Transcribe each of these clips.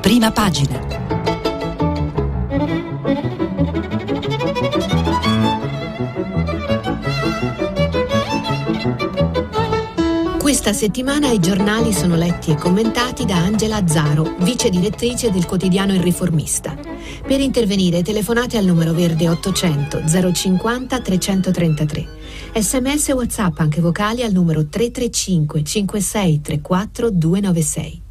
Prima pagina. Questa settimana i giornali sono letti e commentati da Angela Azzaro, vice direttrice del quotidiano Il Riformista. Per intervenire telefonate al numero verde 800 050 333. Sms e WhatsApp anche vocali al numero 335 56 34 296.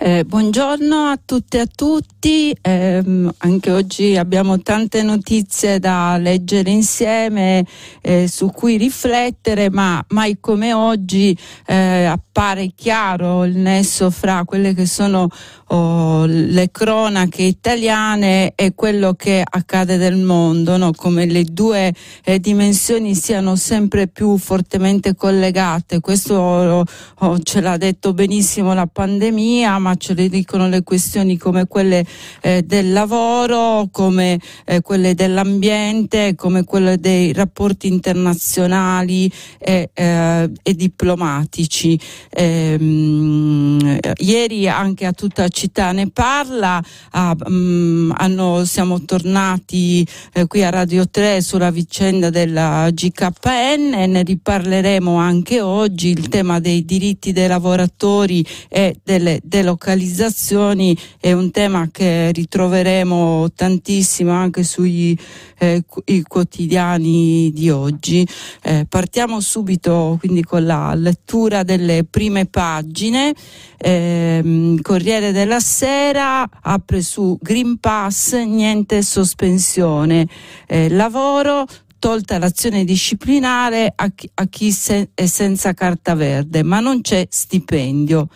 Eh, buongiorno a tutte e a tutti, eh, anche oggi abbiamo tante notizie da leggere insieme eh, su cui riflettere, ma mai come oggi eh, appare chiaro il nesso fra quelle che sono oh, le cronache italiane e quello che accade nel mondo, no? come le due eh, dimensioni siano sempre più fortemente collegate. Questo oh, oh, ce l'ha detto benissimo la pandemia, ma ce le dicono le questioni come quelle eh, del lavoro, come eh, quelle dell'ambiente, come quelle dei rapporti internazionali e, eh, e diplomatici. Ehm, ieri anche a tutta città ne parla, ah, mh, mm, hanno, siamo tornati eh, qui a Radio 3 sulla vicenda della GKN e ne riparleremo anche oggi, il tema dei diritti dei lavoratori e delle delocalizzazioni è un tema che ritroveremo tantissimo anche sui eh, quotidiani di oggi. Eh, partiamo subito quindi con la lettura delle prime pagine. Eh, Corriere della Sera apre su Green Pass, niente sospensione. Eh, lavoro, tolta l'azione disciplinare a chi, a chi se, è senza carta verde, ma non c'è stipendio.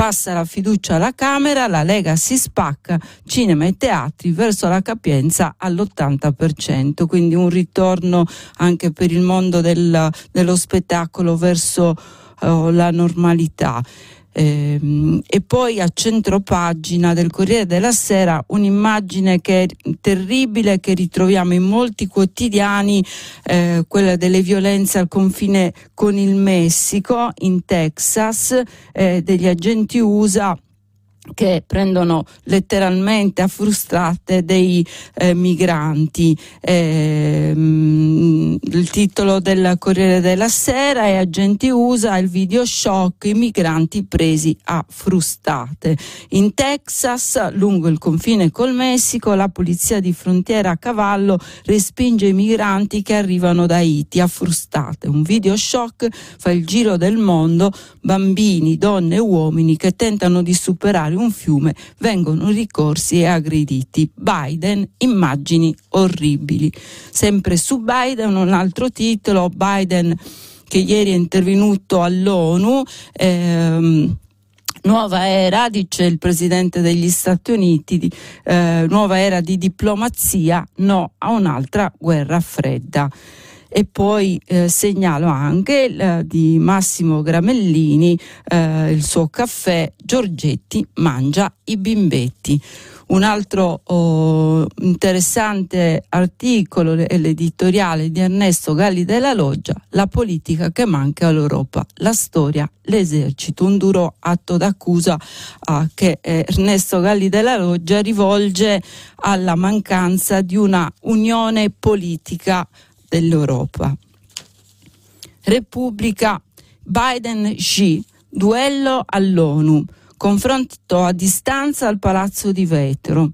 Passa la fiducia alla Camera, la Lega si spacca, cinema e teatri verso la capienza all'80%, quindi un ritorno anche per il mondo del, dello spettacolo verso oh, la normalità. Ehm, e poi a centro pagina del Corriere della Sera un'immagine che è terribile che ritroviamo in molti quotidiani, eh, quella delle violenze al confine con il Messico, in Texas, eh, degli agenti USA che prendono letteralmente a frustate dei eh, migranti. Eh, il titolo del Corriere della Sera è Agenti USA, il video shock, i migranti presi a frustate. In Texas, lungo il confine col Messico, la polizia di frontiera a cavallo respinge i migranti che arrivano da Haiti a frustate. Un video shock fa il giro del mondo, bambini, donne e uomini che tentano di superare un fiume vengono ricorsi e aggrediti. Biden, immagini orribili. Sempre su Biden un altro titolo, Biden che ieri è intervenuto all'ONU. Ehm, Nuova era, dice il Presidente degli Stati Uniti, di, eh, nuova era di diplomazia, no a un'altra guerra fredda e poi eh, segnalo anche eh, di Massimo Gramellini eh, il suo caffè Giorgetti mangia i bimbetti. Un altro oh, interessante articolo è l'editoriale di Ernesto Galli della Loggia, La politica che manca all'Europa, la storia, l'esercito, un duro atto d'accusa ah, che eh, Ernesto Galli della Loggia rivolge alla mancanza di una unione politica dell'Europa. Repubblica Biden-Xi, duello all'ONU, confronto a distanza al Palazzo di Vetro.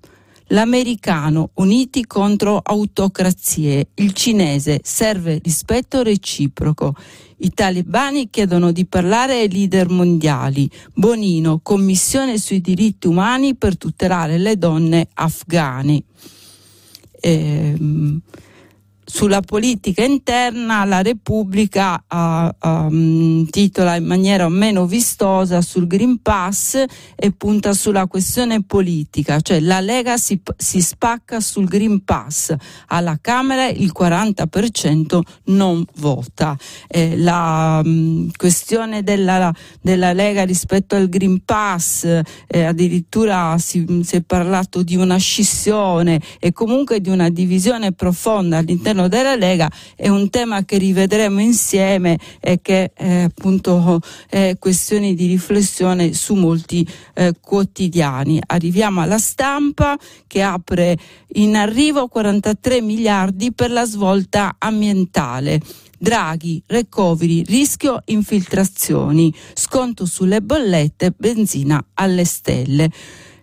L'americano uniti contro autocrazie, il cinese serve rispetto reciproco. I talebani chiedono di parlare ai leader mondiali. Bonino, commissione sui diritti umani per tutelare le donne afghane. Ehm, sulla politica interna la Repubblica uh, um, titola in maniera meno vistosa sul Green Pass e punta sulla questione politica, cioè la Lega si, si spacca sul Green Pass, alla Camera il 40% non vota. Eh, la um, questione della, della, Lega rispetto al Green Pass, eh, addirittura si, si è parlato di una scissione e comunque di una divisione profonda all'interno all'interno della Lega è un tema che rivedremo insieme e che eh, appunto è questione di riflessione su molti eh, quotidiani. Arriviamo alla stampa che apre in arrivo 43 miliardi per la svolta ambientale. Draghi, recovery, rischio infiltrazioni, sconto sulle bollette, benzina alle stelle.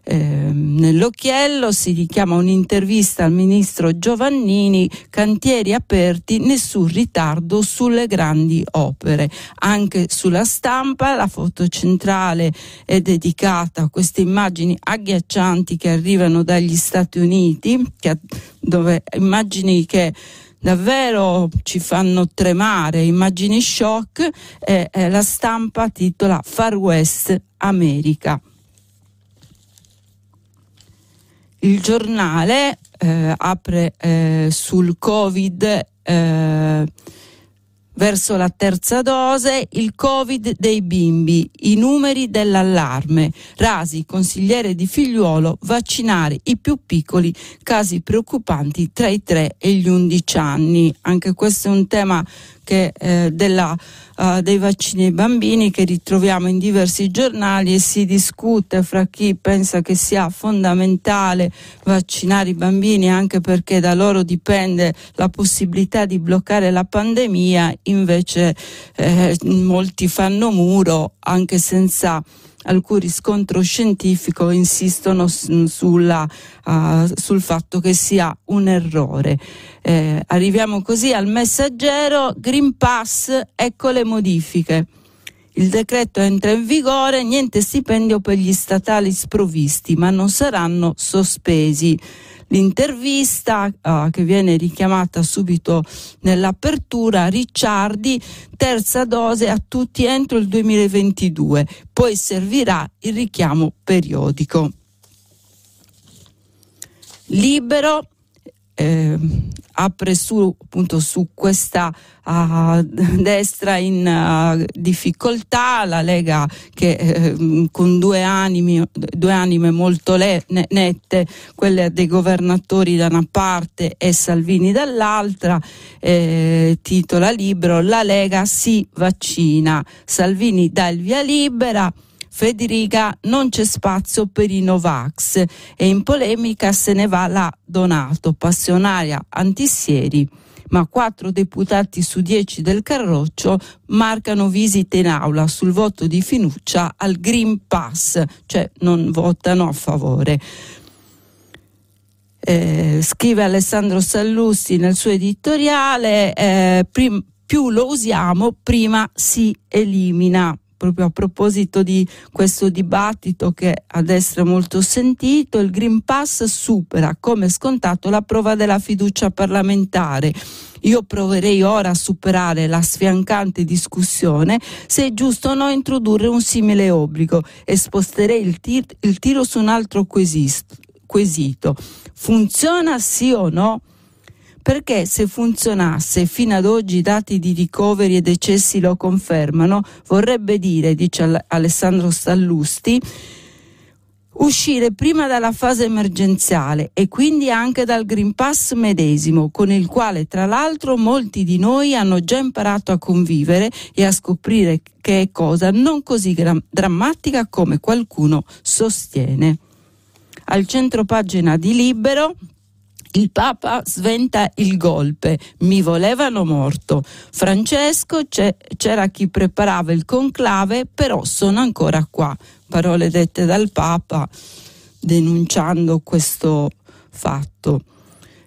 Eh, nell'occhiello si richiama un'intervista al ministro Giovannini, cantieri aperti, nessun ritardo sulle grandi opere. Anche sulla stampa la foto centrale è dedicata a queste immagini agghiaccianti che arrivano dagli Stati Uniti, che, dove immagini che davvero ci fanno tremare, immagini shock, eh, eh, la stampa titola Far West America. Il giornale eh, apre eh, sul Covid eh, verso la terza dose, il Covid dei bimbi, i numeri dell'allarme. Rasi, consigliere di figliuolo, vaccinare i più piccoli, casi preoccupanti tra i 3 e gli 11 anni. Anche questo è un tema che, eh, della, uh, dei vaccini ai bambini che ritroviamo in diversi giornali e si discute fra chi pensa che sia fondamentale vaccinare i bambini anche perché da loro dipende la possibilità di bloccare la pandemia, invece eh, molti fanno muro anche senza alcun riscontro scientifico insistono sulla, uh, sul fatto che sia un errore. Eh, arriviamo così al messaggero Green Pass, ecco le modifiche. Il decreto entra in vigore, niente stipendio per gli statali sprovvisti, ma non saranno sospesi l'intervista uh, che viene richiamata subito nell'apertura, Ricciardi, terza dose a tutti entro il 2022, poi servirà il richiamo periodico. Libero, eh, apre su, appunto, su questa uh, destra in uh, difficoltà, la Lega che uh, con due, animi, due anime molto le, ne, nette, quelle dei governatori da una parte e Salvini dall'altra, eh, titola libro La Lega si vaccina, Salvini dà il via libera. Federica non c'è spazio per i Novax. E in polemica se ne va la Donato, passionaria antissieri. Ma quattro deputati su dieci del Carroccio marcano visite in aula sul voto di fiducia al Green Pass, cioè non votano a favore. Eh, scrive Alessandro Sallusti nel suo editoriale, eh, prim- più lo usiamo, prima si elimina proprio a proposito di questo dibattito che a destra è molto sentito, il Green Pass supera come scontato la prova della fiducia parlamentare. Io proverei ora a superare la sfiancante discussione se è giusto o no introdurre un simile obbligo e sposterei il, tir- il tiro su un altro quesito. Funziona sì o no? Perché se funzionasse fino ad oggi i dati di ricoveri e decessi lo confermano, vorrebbe dire, dice Alessandro Sallusti, uscire prima dalla fase emergenziale e quindi anche dal Green Pass medesimo, con il quale tra l'altro molti di noi hanno già imparato a convivere e a scoprire che è cosa non così gra- drammatica come qualcuno sostiene. Al centro pagina di Libero il Papa sventa il golpe, mi volevano morto. Francesco c'era chi preparava il conclave, però sono ancora qua. Parole dette dal Papa denunciando questo fatto.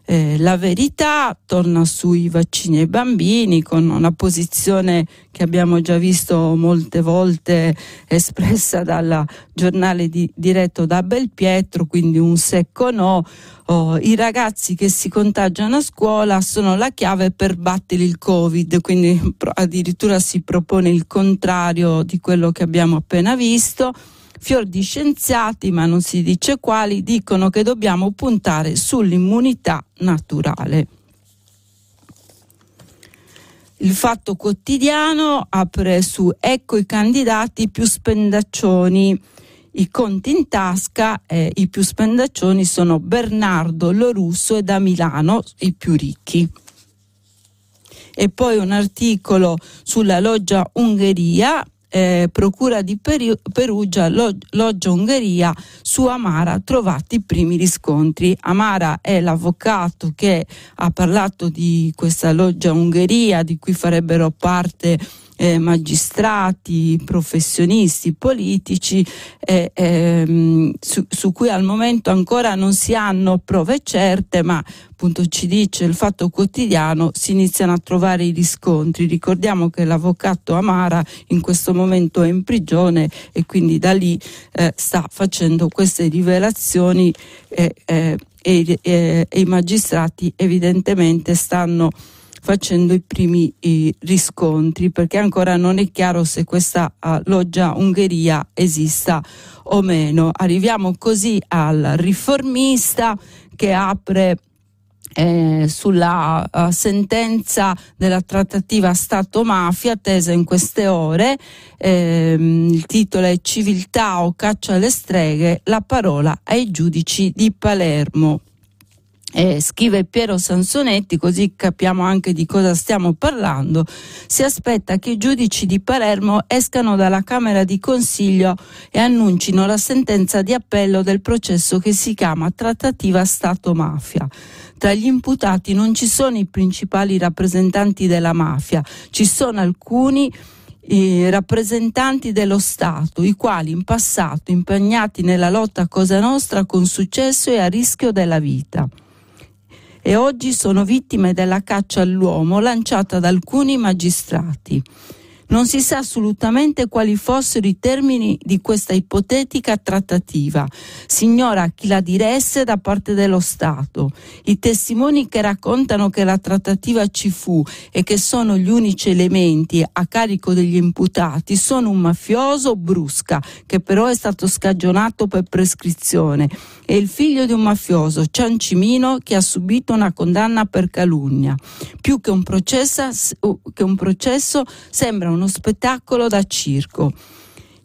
Eh, la verità torna sui vaccini ai bambini con una posizione che abbiamo già visto molte volte espressa dal giornale di, diretto da Belpietro, quindi un secco no. Oh, I ragazzi che si contagiano a scuola sono la chiave per battere il Covid, quindi addirittura si propone il contrario di quello che abbiamo appena visto fior di scienziati, ma non si dice quali, dicono che dobbiamo puntare sull'immunità naturale. Il fatto quotidiano apre su ecco i candidati più spendaccioni. I conti in tasca, eh, i più spendaccioni sono Bernardo Lorusso e da Milano, i più ricchi. e poi un articolo sulla loggia Ungheria eh, Procura di Perugia, Loggia Ungheria, su Amara trovati i primi riscontri. Amara è l'avvocato che ha parlato di questa Loggia Ungheria di cui farebbero parte eh, magistrati, professionisti, politici, eh, ehm, su, su, cui al momento ancora non si hanno prove certe, ma appunto ci dice il fatto quotidiano, si iniziano a trovare i riscontri. Ricordiamo che l'avvocato Amara in questo momento è in prigione e quindi da lì eh, sta facendo queste rivelazioni eh, eh, e, e i magistrati evidentemente stanno facendo i primi i riscontri perché ancora non è chiaro se questa uh, loggia Ungheria esista o meno. Arriviamo così al riformista che apre eh, sulla uh, sentenza della trattativa Stato-mafia tesa in queste ore. Eh, il titolo è Civiltà o caccia alle streghe, la parola ai giudici di Palermo. Eh, scrive Piero Sansonetti, così capiamo anche di cosa stiamo parlando, si aspetta che i giudici di Palermo escano dalla Camera di Consiglio e annuncino la sentenza di appello del processo che si chiama trattativa Stato-mafia. Tra gli imputati non ci sono i principali rappresentanti della mafia, ci sono alcuni i rappresentanti dello Stato, i quali in passato impegnati nella lotta a Cosa Nostra con successo e a rischio della vita e oggi sono vittime della caccia all'uomo lanciata da alcuni magistrati. Non si sa assolutamente quali fossero i termini di questa ipotetica trattativa. Si ignora chi la diresse da parte dello Stato. I testimoni che raccontano che la trattativa ci fu e che sono gli unici elementi a carico degli imputati sono un mafioso Brusca, che però è stato scagionato per prescrizione, e il figlio di un mafioso, Ciancimino, che ha subito una condanna per calunnia. Più che un processo, che un processo sembra un uno spettacolo da circo.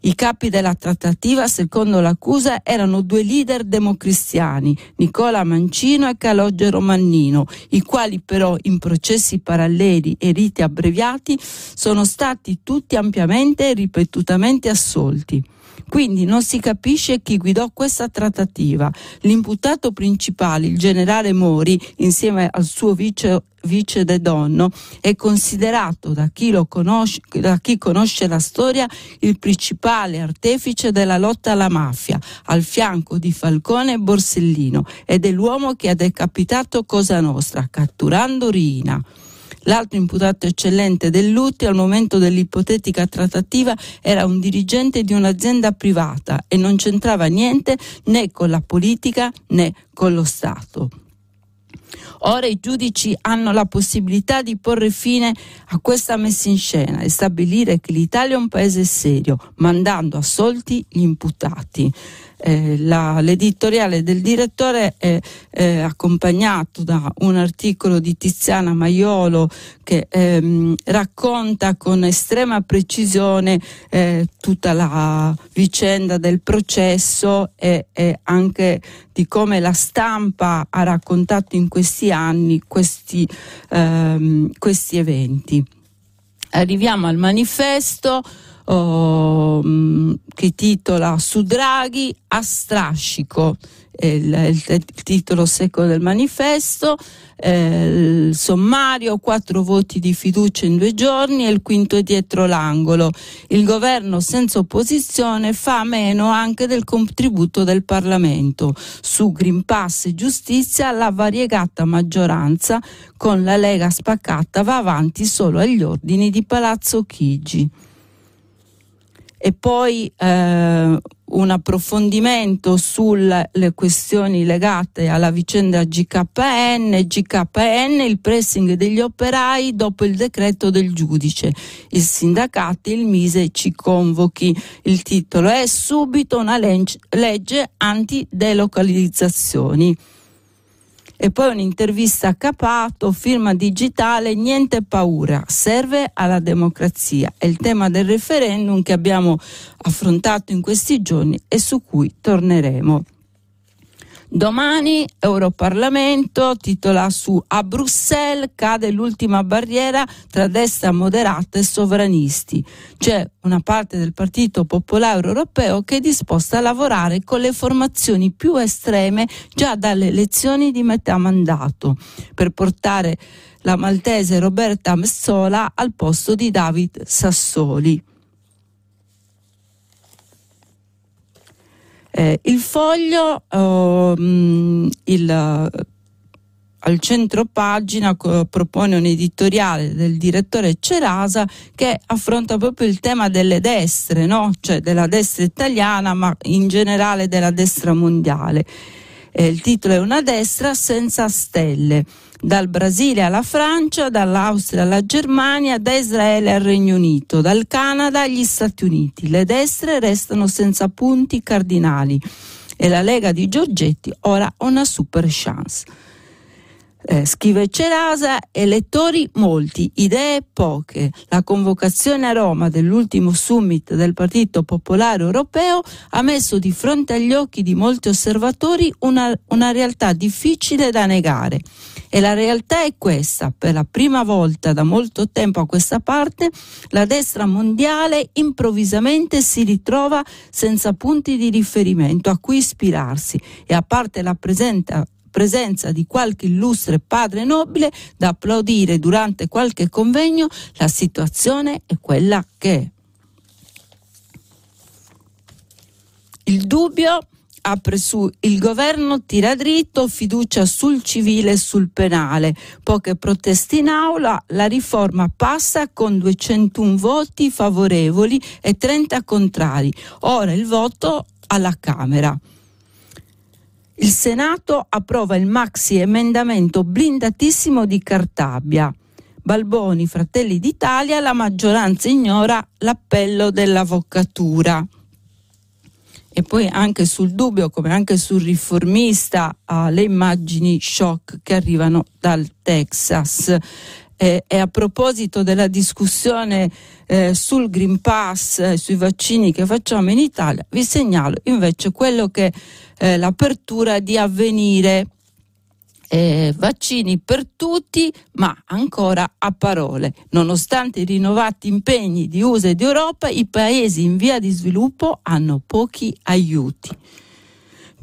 I capi della trattativa, secondo l'accusa, erano due leader democristiani, Nicola Mancino e Calogero Mannino, i quali però in processi paralleli e riti abbreviati sono stati tutti ampiamente e ripetutamente assolti. Quindi non si capisce chi guidò questa trattativa. L'imputato principale, il generale Mori, insieme al suo vice vice De Donno, è considerato da chi, conosce, da chi, conosce, la storia il principale artefice della lotta alla mafia, al fianco di Falcone e Borsellino, ed è l'uomo che ha decapitato Cosa Nostra, catturando Rina. L'altro imputato eccellente del Lutti al momento dell'ipotetica trattativa era un dirigente di un'azienda privata e non c'entrava niente né con la politica né con lo Stato. Ora i giudici hanno la possibilità di porre fine a questa messa in scena e stabilire che l'Italia è un paese serio, mandando assolti gli imputati. Eh, la, l'editoriale del direttore è, è, accompagnato da un articolo di Tiziana Maiolo che ehm, racconta con estrema precisione eh, tutta la vicenda del processo e, e, anche di come la stampa ha raccontato in questi anni questi, ehm, questi eventi. Arriviamo al manifesto oh, che titola Su Draghi a strascico, il, il, il titolo secco del manifesto, eh, il sommario, quattro voti di fiducia in due giorni e il quinto dietro l'angolo. Il governo senza opposizione fa meno anche del contributo del Parlamento. Su Green Pass e giustizia la variegata maggioranza con la Lega spaccata va avanti solo agli ordini di Palazzo Chigi e poi eh, un approfondimento sulle questioni legate alla vicenda GKN, GKN, il pressing degli operai dopo il decreto del giudice. Il sindacato, il Mise ci convochi. Il titolo è subito una legge anti-delocalizzazioni. E poi un'intervista a Capato, firma digitale, niente paura, serve alla democrazia. È il tema del referendum che abbiamo affrontato in questi giorni e su cui torneremo. Domani Europarlamento titola su A Bruxelles cade l'ultima barriera tra destra moderata e sovranisti. C'è una parte del Partito Popolare Europeo che è disposta a lavorare con le formazioni più estreme già dalle elezioni di metà mandato per portare la maltese Roberta Messola al posto di David Sassoli. Eh, il foglio, oh, il, al centro pagina propone un editoriale del direttore Cerasa che affronta proprio il tema delle destre, no? cioè della destra italiana ma in generale della destra mondiale. Eh, il titolo è Una destra senza stelle dal Brasile alla Francia, dall'Austria alla Germania, da Israele al Regno Unito, dal Canada agli Stati Uniti. Le destre restano senza punti cardinali e la Lega di Giorgetti ora ha una super chance. Eh, scrive Cerasa, elettori molti, idee poche. La convocazione a Roma dell'ultimo summit del Partito Popolare Europeo ha messo di fronte agli occhi di molti osservatori una, una realtà difficile da negare. E la realtà è questa, per la prima volta da molto tempo a questa parte, la destra mondiale improvvisamente si ritrova senza punti di riferimento a cui ispirarsi e a parte la presenza presenza di qualche illustre padre nobile da applaudire durante qualche convegno, la situazione è quella che. Il dubbio apre su il governo tira dritto, fiducia sul civile e sul penale. Poche proteste in aula, la riforma passa con 201 voti favorevoli e 30 contrari. Ora il voto alla Camera. Il Senato approva il maxi emendamento blindatissimo di Cartabia. Balboni, Fratelli d'Italia, la maggioranza ignora l'appello dell'avvocatura. E poi anche sul dubbio, come anche sul riformista, uh, le immagini shock che arrivano dal Texas. Eh, e a proposito della discussione eh, sul Green Pass, eh, sui vaccini che facciamo in Italia, vi segnalo invece quello che è l'apertura di avvenire. Eh, vaccini per tutti, ma ancora a parole. Nonostante i rinnovati impegni di USA e di Europa, i paesi in via di sviluppo hanno pochi aiuti.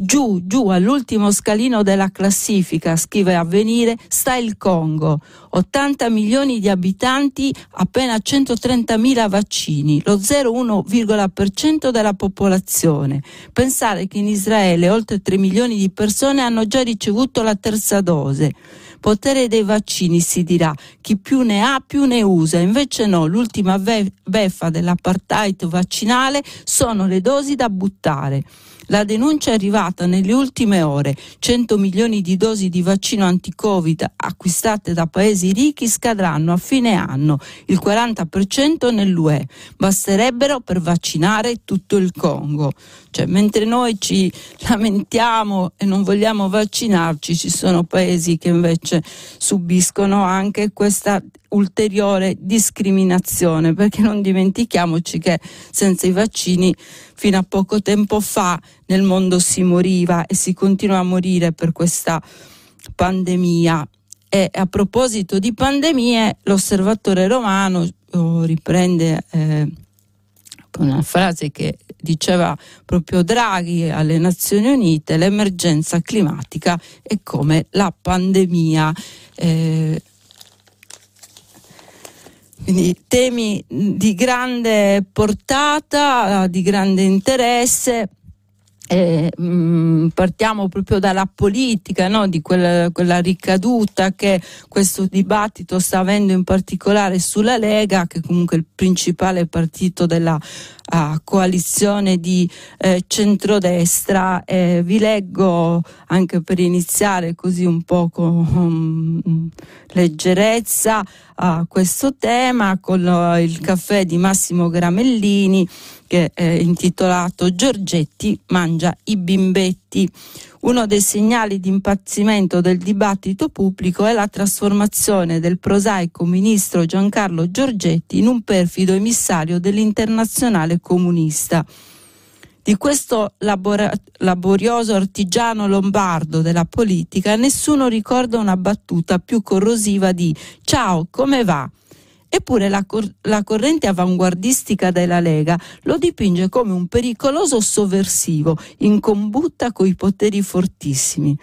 Giù, giù all'ultimo scalino della classifica, scrive Avvenire, sta il Congo. 80 milioni di abitanti, appena 130 mila vaccini, lo 0,1% della popolazione. Pensare che in Israele oltre 3 milioni di persone hanno già ricevuto la terza dose potere dei vaccini si dirà, chi più ne ha più ne usa, invece no, l'ultima beffa dell'apartheid vaccinale sono le dosi da buttare. La denuncia è arrivata nelle ultime ore. 100 milioni di dosi di vaccino anti-Covid acquistate da paesi ricchi scadranno a fine anno, il 40% nell'UE. Basterebbero per vaccinare tutto il Congo. Cioè, mentre noi ci lamentiamo e non vogliamo vaccinarci, ci sono paesi che invece subiscono anche questa ulteriore discriminazione, perché non dimentichiamoci che senza i vaccini fino a poco tempo fa nel mondo si moriva e si continua a morire per questa pandemia. E a proposito di pandemie, l'osservatore romano oh, riprende eh, una frase che diceva proprio Draghi alle Nazioni Unite, l'emergenza climatica è come la pandemia. Eh, quindi temi di grande portata, di grande interesse. Eh, mh, mm, partiamo proprio dalla politica, no? di quella, quella, ricaduta che questo dibattito sta avendo in particolare sulla Lega, che comunque è il principale partito della a coalizione di eh, centrodestra. Eh, vi leggo anche per iniziare così un po' con um, leggerezza a questo tema con uh, il caffè di Massimo Gramellini che è intitolato Giorgetti mangia i bimbetti. Uno dei segnali di impazzimento del dibattito pubblico è la trasformazione del prosaico ministro Giancarlo Giorgetti in un perfido emissario dell'internazionale comunista. Di questo labora- laborioso artigiano lombardo della politica nessuno ricorda una battuta più corrosiva di Ciao, come va? Eppure la, cor- la, corrente avanguardistica della Lega lo dipinge come un pericoloso sovversivo in combutta coi poteri fortissimi.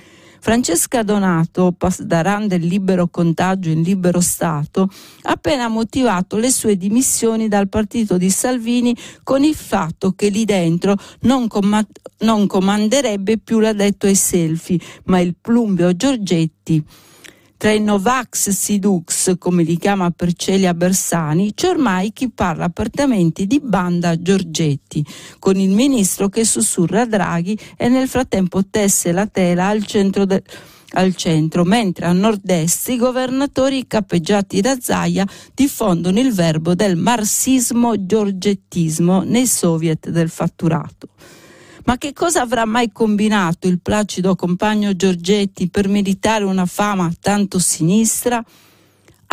Francesca Donato, pasdaran del libero contagio in libero Stato, ha appena motivato le sue dimissioni dal partito di Salvini con il fatto che lì dentro non, com- non comanderebbe più l'adetto ai selfie, ma il plumbeo Giorgetti tra i Novax Sidux, come li chiama Percelia Bersani, c'è ormai chi parla apertamente di banda Giorgetti, con il ministro che sussurra Draghi e nel frattempo tesse la tela al centro del al centro, mentre a nord-est i governatori capeggiati da Zaia diffondono il verbo del marxismo-giorgettismo nei soviet del fatturato. Ma che cosa avrà mai combinato il placido compagno Giorgetti per meritare una fama tanto sinistra?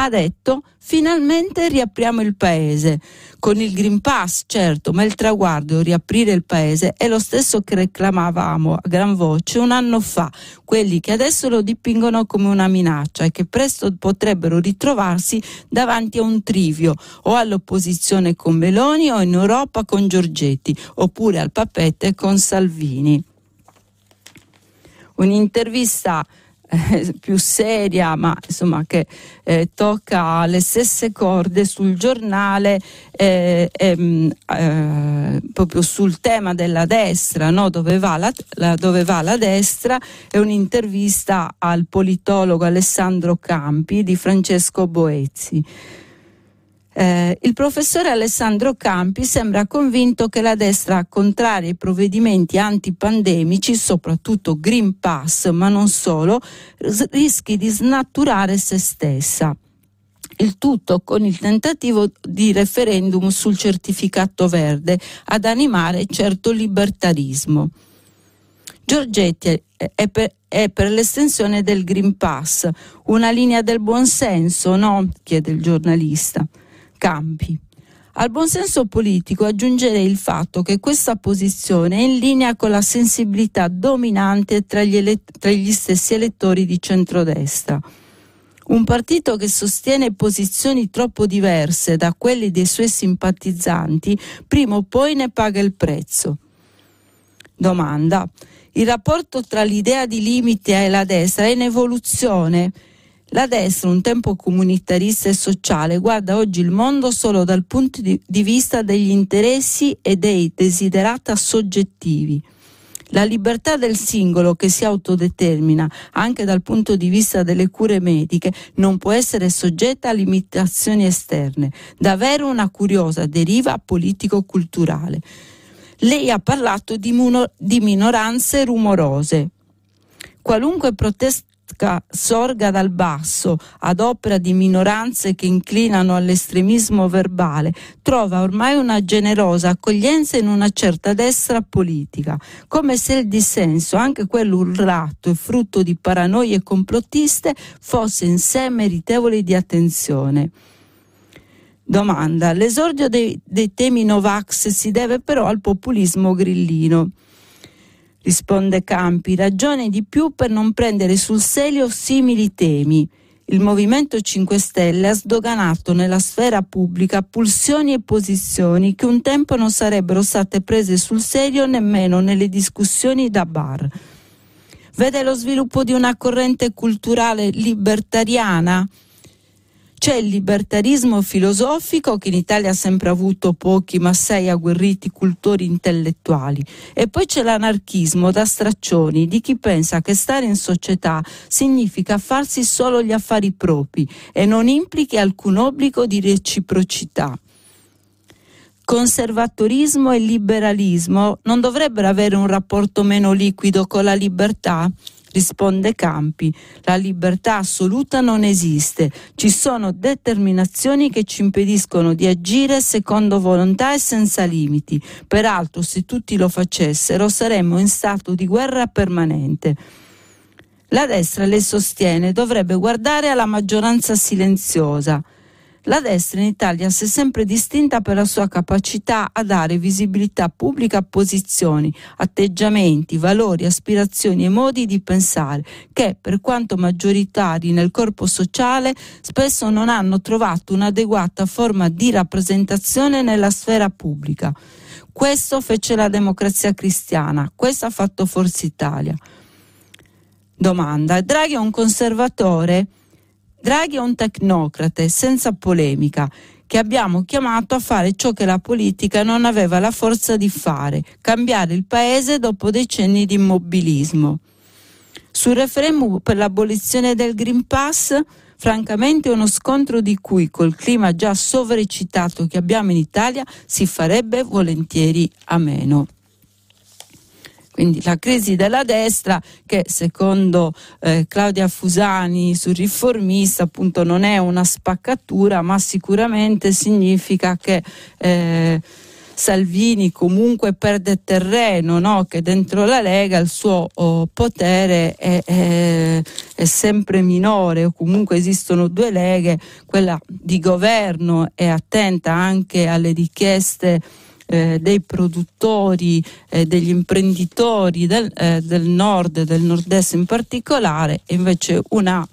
Ha detto finalmente riapriamo il paese. Con il Green Pass, certo, ma il traguardo riaprire il paese è lo stesso che reclamavamo a gran voce un anno fa, quelli che adesso lo dipingono come una minaccia e che presto potrebbero ritrovarsi davanti a un trivio o all'opposizione con Meloni o in Europa con Giorgetti oppure al papete con Salvini. Un'intervista eh, più seria, ma insomma che eh, tocca le stesse corde sul giornale eh, ehm, eh, proprio sul tema della destra, no? dove, va la, la, dove va la destra, è un'intervista al politologo Alessandro Campi di Francesco Boezzi. Eh, il professore Alessandro Campi sembra convinto che la destra, contraria ai provvedimenti antipandemici, soprattutto Green Pass, ma non solo, rischi di snaturare se stessa. Il tutto con il tentativo di referendum sul certificato verde ad animare certo libertarismo. Giorgetti è per, è per l'estensione del Green Pass, una linea del buonsenso, no? chiede il giornalista campi. Al buonsenso politico aggiungerei il fatto che questa posizione è in linea con la sensibilità dominante tra gli, elett- tra gli stessi elettori di centrodestra. Un partito che sostiene posizioni troppo diverse da quelle dei suoi simpatizzanti, prima o poi ne paga il prezzo. Domanda. Il rapporto tra l'idea di limite e la destra è in evoluzione? La destra, un tempo comunitarista e sociale, guarda oggi il mondo solo dal punto di, vista degli interessi e dei desiderata soggettivi. La libertà del singolo che si autodetermina anche dal punto di vista delle cure mediche non può essere soggetta a limitazioni esterne, davvero una curiosa deriva politico-culturale. Lei ha parlato di minoranze rumorose. Qualunque protesta sorga dal basso ad opera di minoranze che inclinano all'estremismo verbale, trova ormai una generosa accoglienza in una certa destra politica, come se il dissenso, anche quello urlato e frutto di paranoie complottiste, fosse in sé meritevole di attenzione. Domanda. L'esordio dei, dei temi Novax si deve però al populismo grillino risponde Campi, ragione di più per non prendere sul serio simili temi. Il Movimento 5 Stelle ha sdoganato nella sfera pubblica pulsioni e posizioni che un tempo non sarebbero state prese sul serio nemmeno nelle discussioni da bar. Vede lo sviluppo di una corrente culturale libertariana? C'è il libertarismo filosofico che in Italia ha sempre avuto pochi ma sei agguerriti cultori intellettuali e poi c'è l'anarchismo da straccioni di chi pensa che stare in società significa farsi solo gli affari propri e non implichi alcun obbligo di reciprocità. Conservatorismo e liberalismo non dovrebbero avere un rapporto meno liquido con la libertà? Risponde Campi. La libertà assoluta non esiste, ci sono determinazioni che ci impediscono di agire secondo volontà e senza limiti. Peraltro, se tutti lo facessero, saremmo in stato di guerra permanente. La destra, le sostiene, dovrebbe guardare alla maggioranza silenziosa. La destra in Italia si è sempre distinta per la sua capacità a dare visibilità pubblica a posizioni, atteggiamenti, valori, aspirazioni e modi di pensare che, per quanto maggioritari nel corpo sociale, spesso non hanno trovato un'adeguata forma di rappresentazione nella sfera pubblica. Questo fece la democrazia cristiana, questo ha fatto Forza Italia. Domanda, Draghi è un conservatore? Draghi è un tecnocrate, senza polemica, che abbiamo chiamato a fare ciò che la politica non aveva la forza di fare, cambiare il paese dopo decenni di immobilismo. Sul referendum per l'abolizione del Green Pass, francamente è uno scontro di cui col clima già sovrecitato che abbiamo in Italia si farebbe volentieri a meno. Quindi la crisi della destra che secondo eh, Claudia Fusani sul riformista appunto non è una spaccatura ma sicuramente significa che eh, Salvini comunque perde terreno, no? che dentro la Lega il suo oh, potere è, è, è, sempre minore, o comunque esistono due leghe, quella di governo è attenta anche alle richieste eh, dei produttori, eh, degli imprenditori del, eh, del nord, del nord-est in particolare, e invece una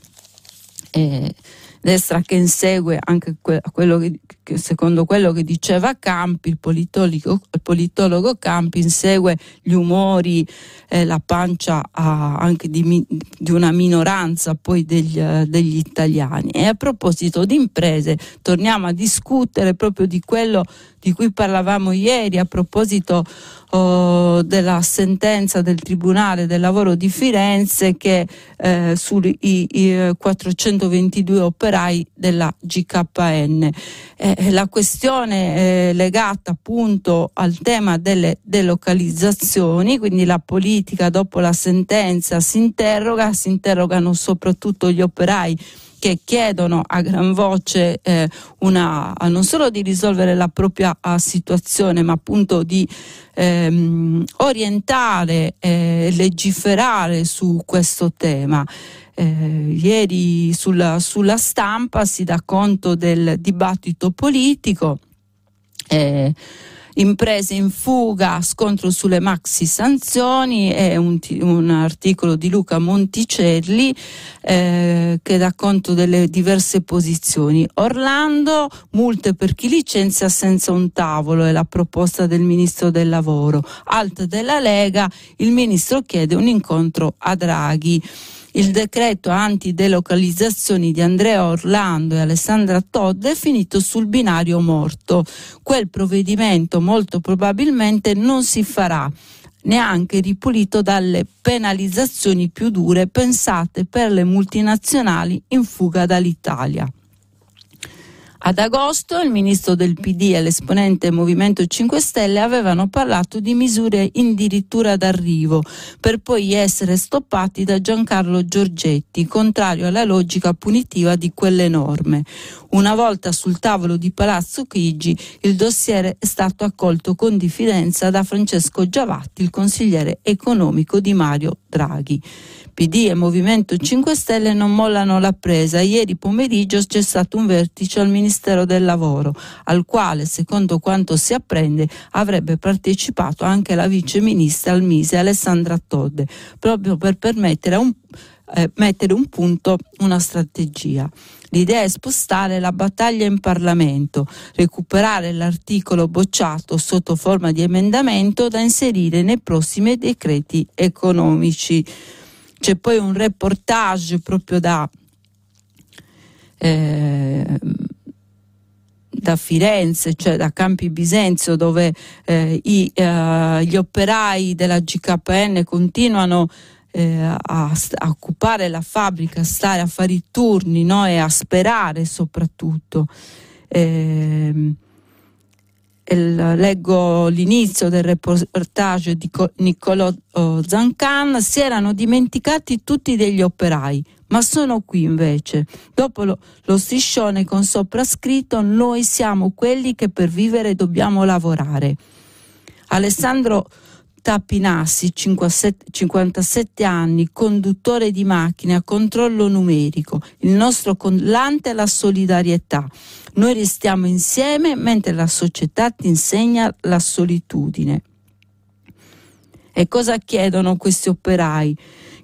eh, destra che insegue anche que- quello che, che, secondo quello che diceva Campi, il politologo, il politologo Campi insegue gli umori, eh, la pancia ah, anche di, di, una minoranza poi degli, eh, degli, italiani. E a proposito di imprese, torniamo a discutere proprio di quello di cui parlavamo ieri a proposito oh, della sentenza del Tribunale del Lavoro di Firenze che eh, sui i 422 operai della GKN. Eh, la questione eh, legata appunto al tema delle delocalizzazioni, quindi la politica dopo la sentenza si interroga, si interrogano soprattutto gli operai che chiedono a gran voce eh, una, non solo di risolvere la propria ah, situazione, ma appunto di ehm, orientare e eh, legiferare su questo tema. Eh, ieri sulla, sulla, stampa si dà conto del dibattito politico. Eh, imprese in fuga, scontro sulle maxi sanzioni, è un, un articolo di Luca Monticelli eh, che dà conto delle diverse posizioni. Orlando, multe per chi licenzia senza un tavolo, è la proposta del Ministro del Lavoro. Alt della Lega, il Ministro chiede un incontro a Draghi. Il decreto antidelocalizzazioni di Andrea Orlando e Alessandra Todd è finito sul binario morto. Quel provvedimento molto probabilmente non si farà neanche ripulito dalle penalizzazioni più dure pensate per le multinazionali in fuga dall'Italia. Ad agosto il ministro del PD e l'esponente Movimento 5 Stelle avevano parlato di misure addirittura d'arrivo, per poi essere stoppati da Giancarlo Giorgetti, contrario alla logica punitiva di quelle norme. Una volta sul tavolo di Palazzo Chigi, il dossier è stato accolto con diffidenza da Francesco Giavatti, il consigliere economico di Mario Draghi. PD e Movimento 5 Stelle non mollano la presa. Ieri pomeriggio c'è stato un vertice al Ministero del Lavoro, al quale, secondo quanto si apprende, avrebbe partecipato anche la vice ministra al Mise Alessandra Todde, proprio per permettere a un, eh, mettere un punto, una strategia. L'idea è spostare la battaglia in Parlamento, recuperare l'articolo bocciato sotto forma di emendamento da inserire nei prossimi decreti economici. C'è poi un reportage proprio da, eh, da Firenze, cioè da Campi Bisenzio, dove eh, i, eh, gli operai della GKN continuano eh, a, a, occupare la fabbrica, a stare a fare i turni no? e a sperare soprattutto. Eh, il, leggo l'inizio del reportage di Niccolò oh, Zancan, si erano dimenticati tutti degli operai, ma sono qui invece. Dopo lo, lo striscione con sopra scritto noi siamo quelli che per vivere dobbiamo lavorare. Alessandro Tapinassi, 57 anni, conduttore di macchine a controllo numerico. Il nostro collante è la solidarietà. Noi restiamo insieme mentre la società ti insegna la solitudine. E cosa chiedono questi operai?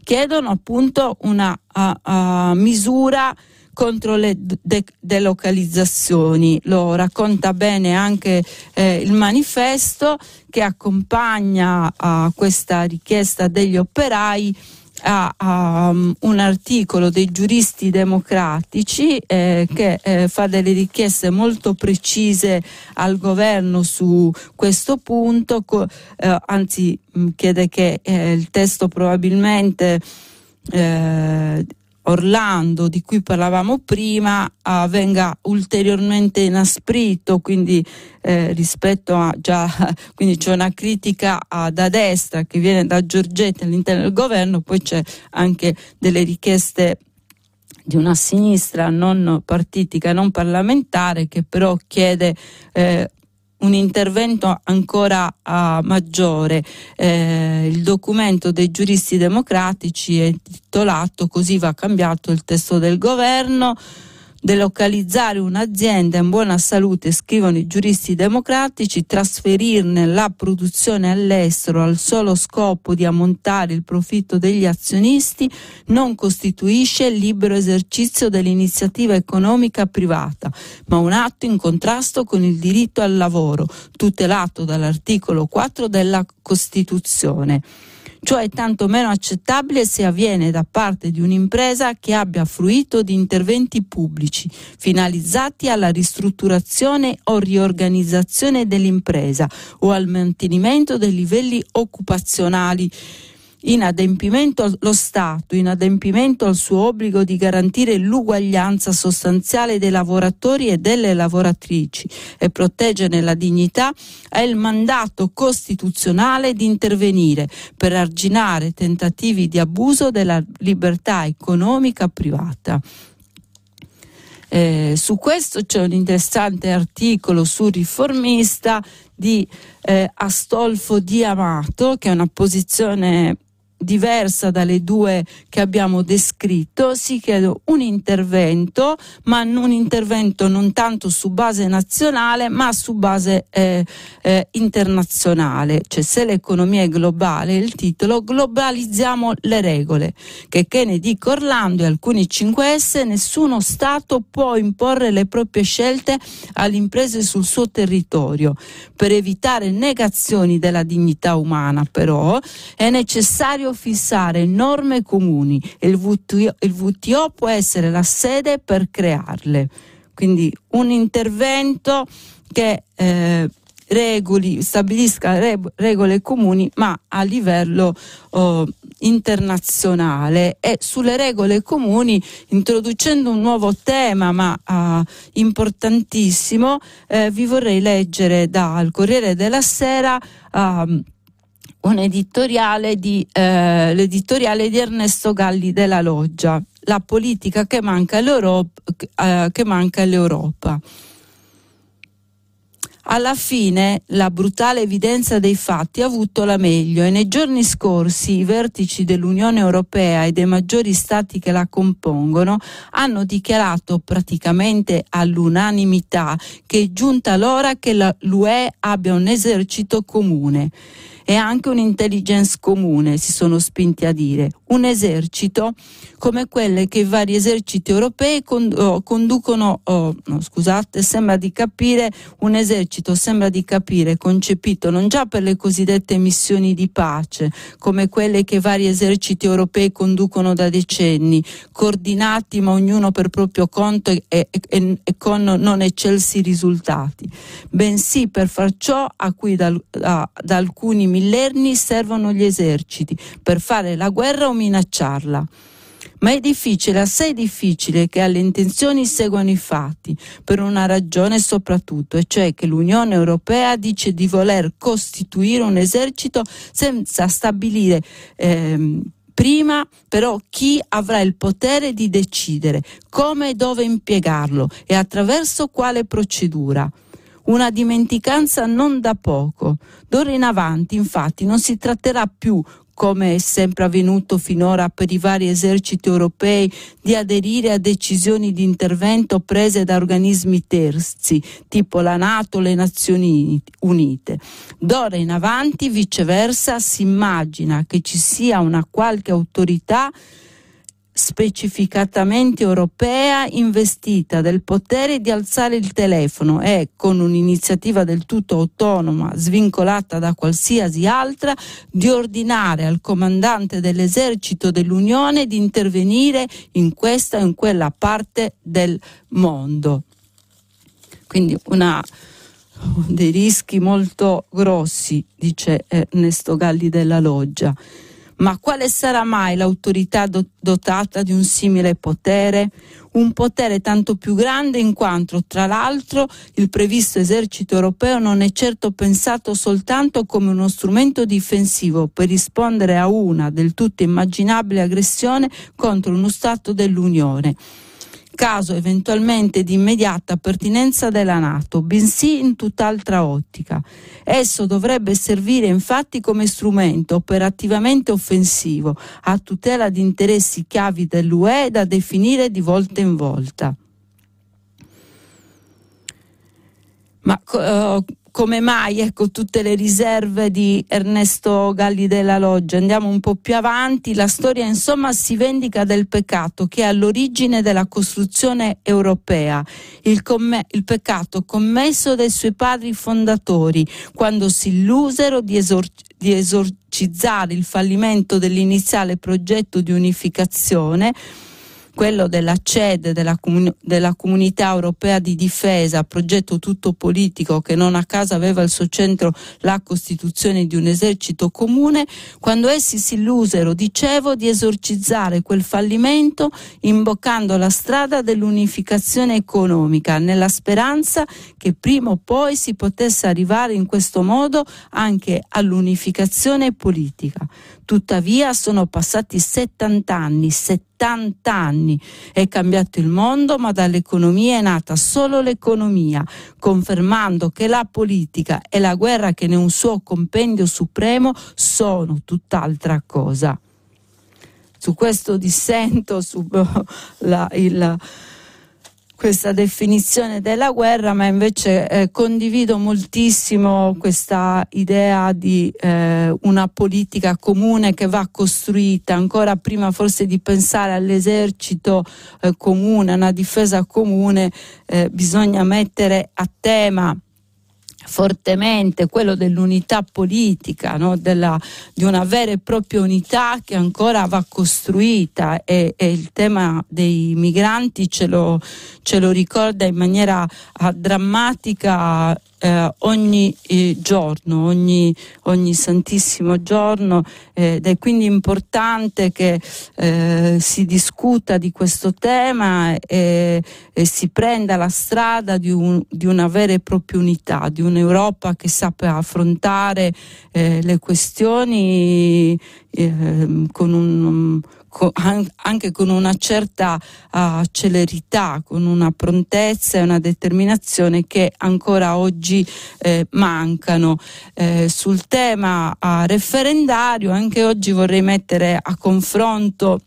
Chiedono appunto una uh, uh, misura contro le de- delocalizzazioni. Lo racconta bene anche eh, il manifesto che accompagna a questa richiesta degli operai a, a um, un articolo dei giuristi democratici eh, che eh, fa delle richieste molto precise al governo su questo punto, co- eh, anzi mh, chiede che eh, il testo probabilmente eh, Orlando di cui parlavamo prima uh, venga ulteriormente inasprito, quindi eh, rispetto a già, quindi c'è una critica uh, da destra che viene da Giorgetti all'interno del governo, poi c'è anche delle richieste di una sinistra non partitica, non parlamentare, che però chiede eh, un intervento ancora uh, maggiore. Eh, il documento dei giuristi democratici è titolato Così va cambiato il testo del governo delocalizzare un'azienda in buona salute, scrivono i giuristi democratici, trasferirne la produzione all'estero al solo scopo di ammontare il profitto degli azionisti non costituisce il libero esercizio dell'iniziativa economica privata, ma un atto in contrasto con il diritto al lavoro, tutelato dall'articolo 4 della Costituzione cioè tanto meno accettabile se avviene da parte di un'impresa che abbia fruito di interventi pubblici finalizzati alla ristrutturazione o riorganizzazione dell'impresa o al mantenimento dei livelli occupazionali in adempimento allo Stato, in adempimento al suo obbligo di garantire l'uguaglianza sostanziale dei lavoratori e delle lavoratrici e proteggere la dignità, ha il mandato costituzionale di intervenire per arginare tentativi di abuso della libertà economica privata. Eh, su questo c'è un interessante articolo su Riformista di eh, Astolfo Diamato, che è una posizione diversa dalle due che abbiamo descritto, si chiede un intervento, ma un intervento non tanto su base nazionale, ma su base eh, eh, internazionale. Cioè se l'economia è globale, il titolo globalizziamo le regole, che che ne dica Orlando e alcuni 5S, nessuno Stato può imporre le proprie scelte alle imprese sul suo territorio. Per evitare negazioni della dignità umana, però, è necessario fissare norme comuni e il WTO, il WTO può essere la sede per crearle. Quindi un intervento che eh, regoli, stabilisca re, regole comuni ma a livello oh, internazionale e sulle regole comuni introducendo un nuovo tema ma importantissimo eh, vi vorrei leggere dal Corriere della Sera uh, un editoriale di, eh, l'editoriale di Ernesto Galli della Loggia, La politica che manca. Eh, che manca all'Europa. Alla fine la brutale evidenza dei fatti ha avuto la meglio e nei giorni scorsi i vertici dell'Unione Europea e dei maggiori stati che la compongono hanno dichiarato praticamente all'unanimità che è giunta l'ora che l'UE abbia un esercito comune e anche un'intelligence comune, si sono spinti a dire, un esercito come quelle che i vari eserciti europei conducono, oh, no, scusate, sembra di capire, un esercito sembra di capire, concepito non già per le cosiddette missioni di pace, come quelle che i vari eserciti europei conducono da decenni, coordinati ma ognuno per proprio conto e, e, e, e con non eccelsi risultati, bensì per far ciò a cui da, da, da alcuni millenni servono gli eserciti per fare la guerra o minacciarla. Ma è difficile, assai difficile che alle intenzioni seguano i fatti, per una ragione soprattutto, e cioè che l'Unione Europea dice di voler costituire un esercito senza stabilire ehm, prima però chi avrà il potere di decidere come e dove impiegarlo e attraverso quale procedura Una dimenticanza non da poco. D'ora in avanti, infatti, non si tratterà più come è sempre avvenuto finora per i vari eserciti europei, di aderire a decisioni di intervento prese da organismi terzi, tipo la Nato o le Nazioni Unite. D'ora in avanti, viceversa, si immagina che ci sia una qualche autorità specificatamente europea investita del potere di alzare il telefono e con un'iniziativa del tutto autonoma, svincolata da qualsiasi altra, di ordinare al comandante dell'esercito dell'Unione di intervenire in questa o in quella parte del mondo. Quindi una, dei rischi molto grossi, dice Ernesto Galli della Loggia. Ma quale sarà mai l'autorità dotata di un simile potere? Un potere tanto più grande in quanto, tra l'altro, il previsto esercito europeo non è certo pensato soltanto come uno strumento difensivo per rispondere a una del tutto immaginabile aggressione contro uno Stato dell'Unione caso eventualmente di immediata pertinenza della Nato, bensì in tutt'altra ottica. Esso dovrebbe servire infatti come strumento operativamente offensivo a tutela di interessi chiavi dell'UE da definire di volta in volta. Ma uh, come mai ecco, tutte le riserve di Ernesto Galli della Loggia. Andiamo un po' più avanti, la storia insomma si vendica del peccato che è all'origine della costruzione europea, il, comm- il peccato commesso dai suoi padri fondatori quando si illusero di, esor- di esorcizzare il fallimento dell'iniziale progetto di unificazione quello della CED, della, comun- della Comunità Europea di Difesa, progetto tutto politico che non a caso aveva al suo centro la costituzione di un esercito comune, quando essi si illusero, dicevo, di esorcizzare quel fallimento imboccando la strada dell'unificazione economica, nella speranza che prima o poi si potesse arrivare in questo modo anche all'unificazione politica. Tuttavia sono passati 70 anni, 70 anni. È cambiato il mondo, ma dall'economia è nata solo l'economia, confermando che la politica e la guerra che ne è un suo compendio supremo sono tutt'altra cosa. Su questo dissento, su la, il questa definizione della guerra, ma invece eh, condivido moltissimo questa idea di eh, una politica comune che va costruita ancora prima forse di pensare all'esercito eh, comune, a una difesa comune, eh, bisogna mettere a tema fortemente quello dell'unità politica, no? Della, di una vera e propria unità che ancora va costruita e, e il tema dei migranti ce lo, ce lo ricorda in maniera uh, drammatica eh, ogni eh, giorno, ogni, ogni, santissimo giorno ed è quindi importante che eh, si discuta di questo tema e, e si prenda la strada di, un, di, una vera e propria unità, di un'Europa che sappia affrontare eh, le questioni ehm, con un anche con una certa uh, celerità, con una prontezza e una determinazione che ancora oggi eh, mancano. Eh, sul tema uh, referendario anche oggi vorrei mettere a confronto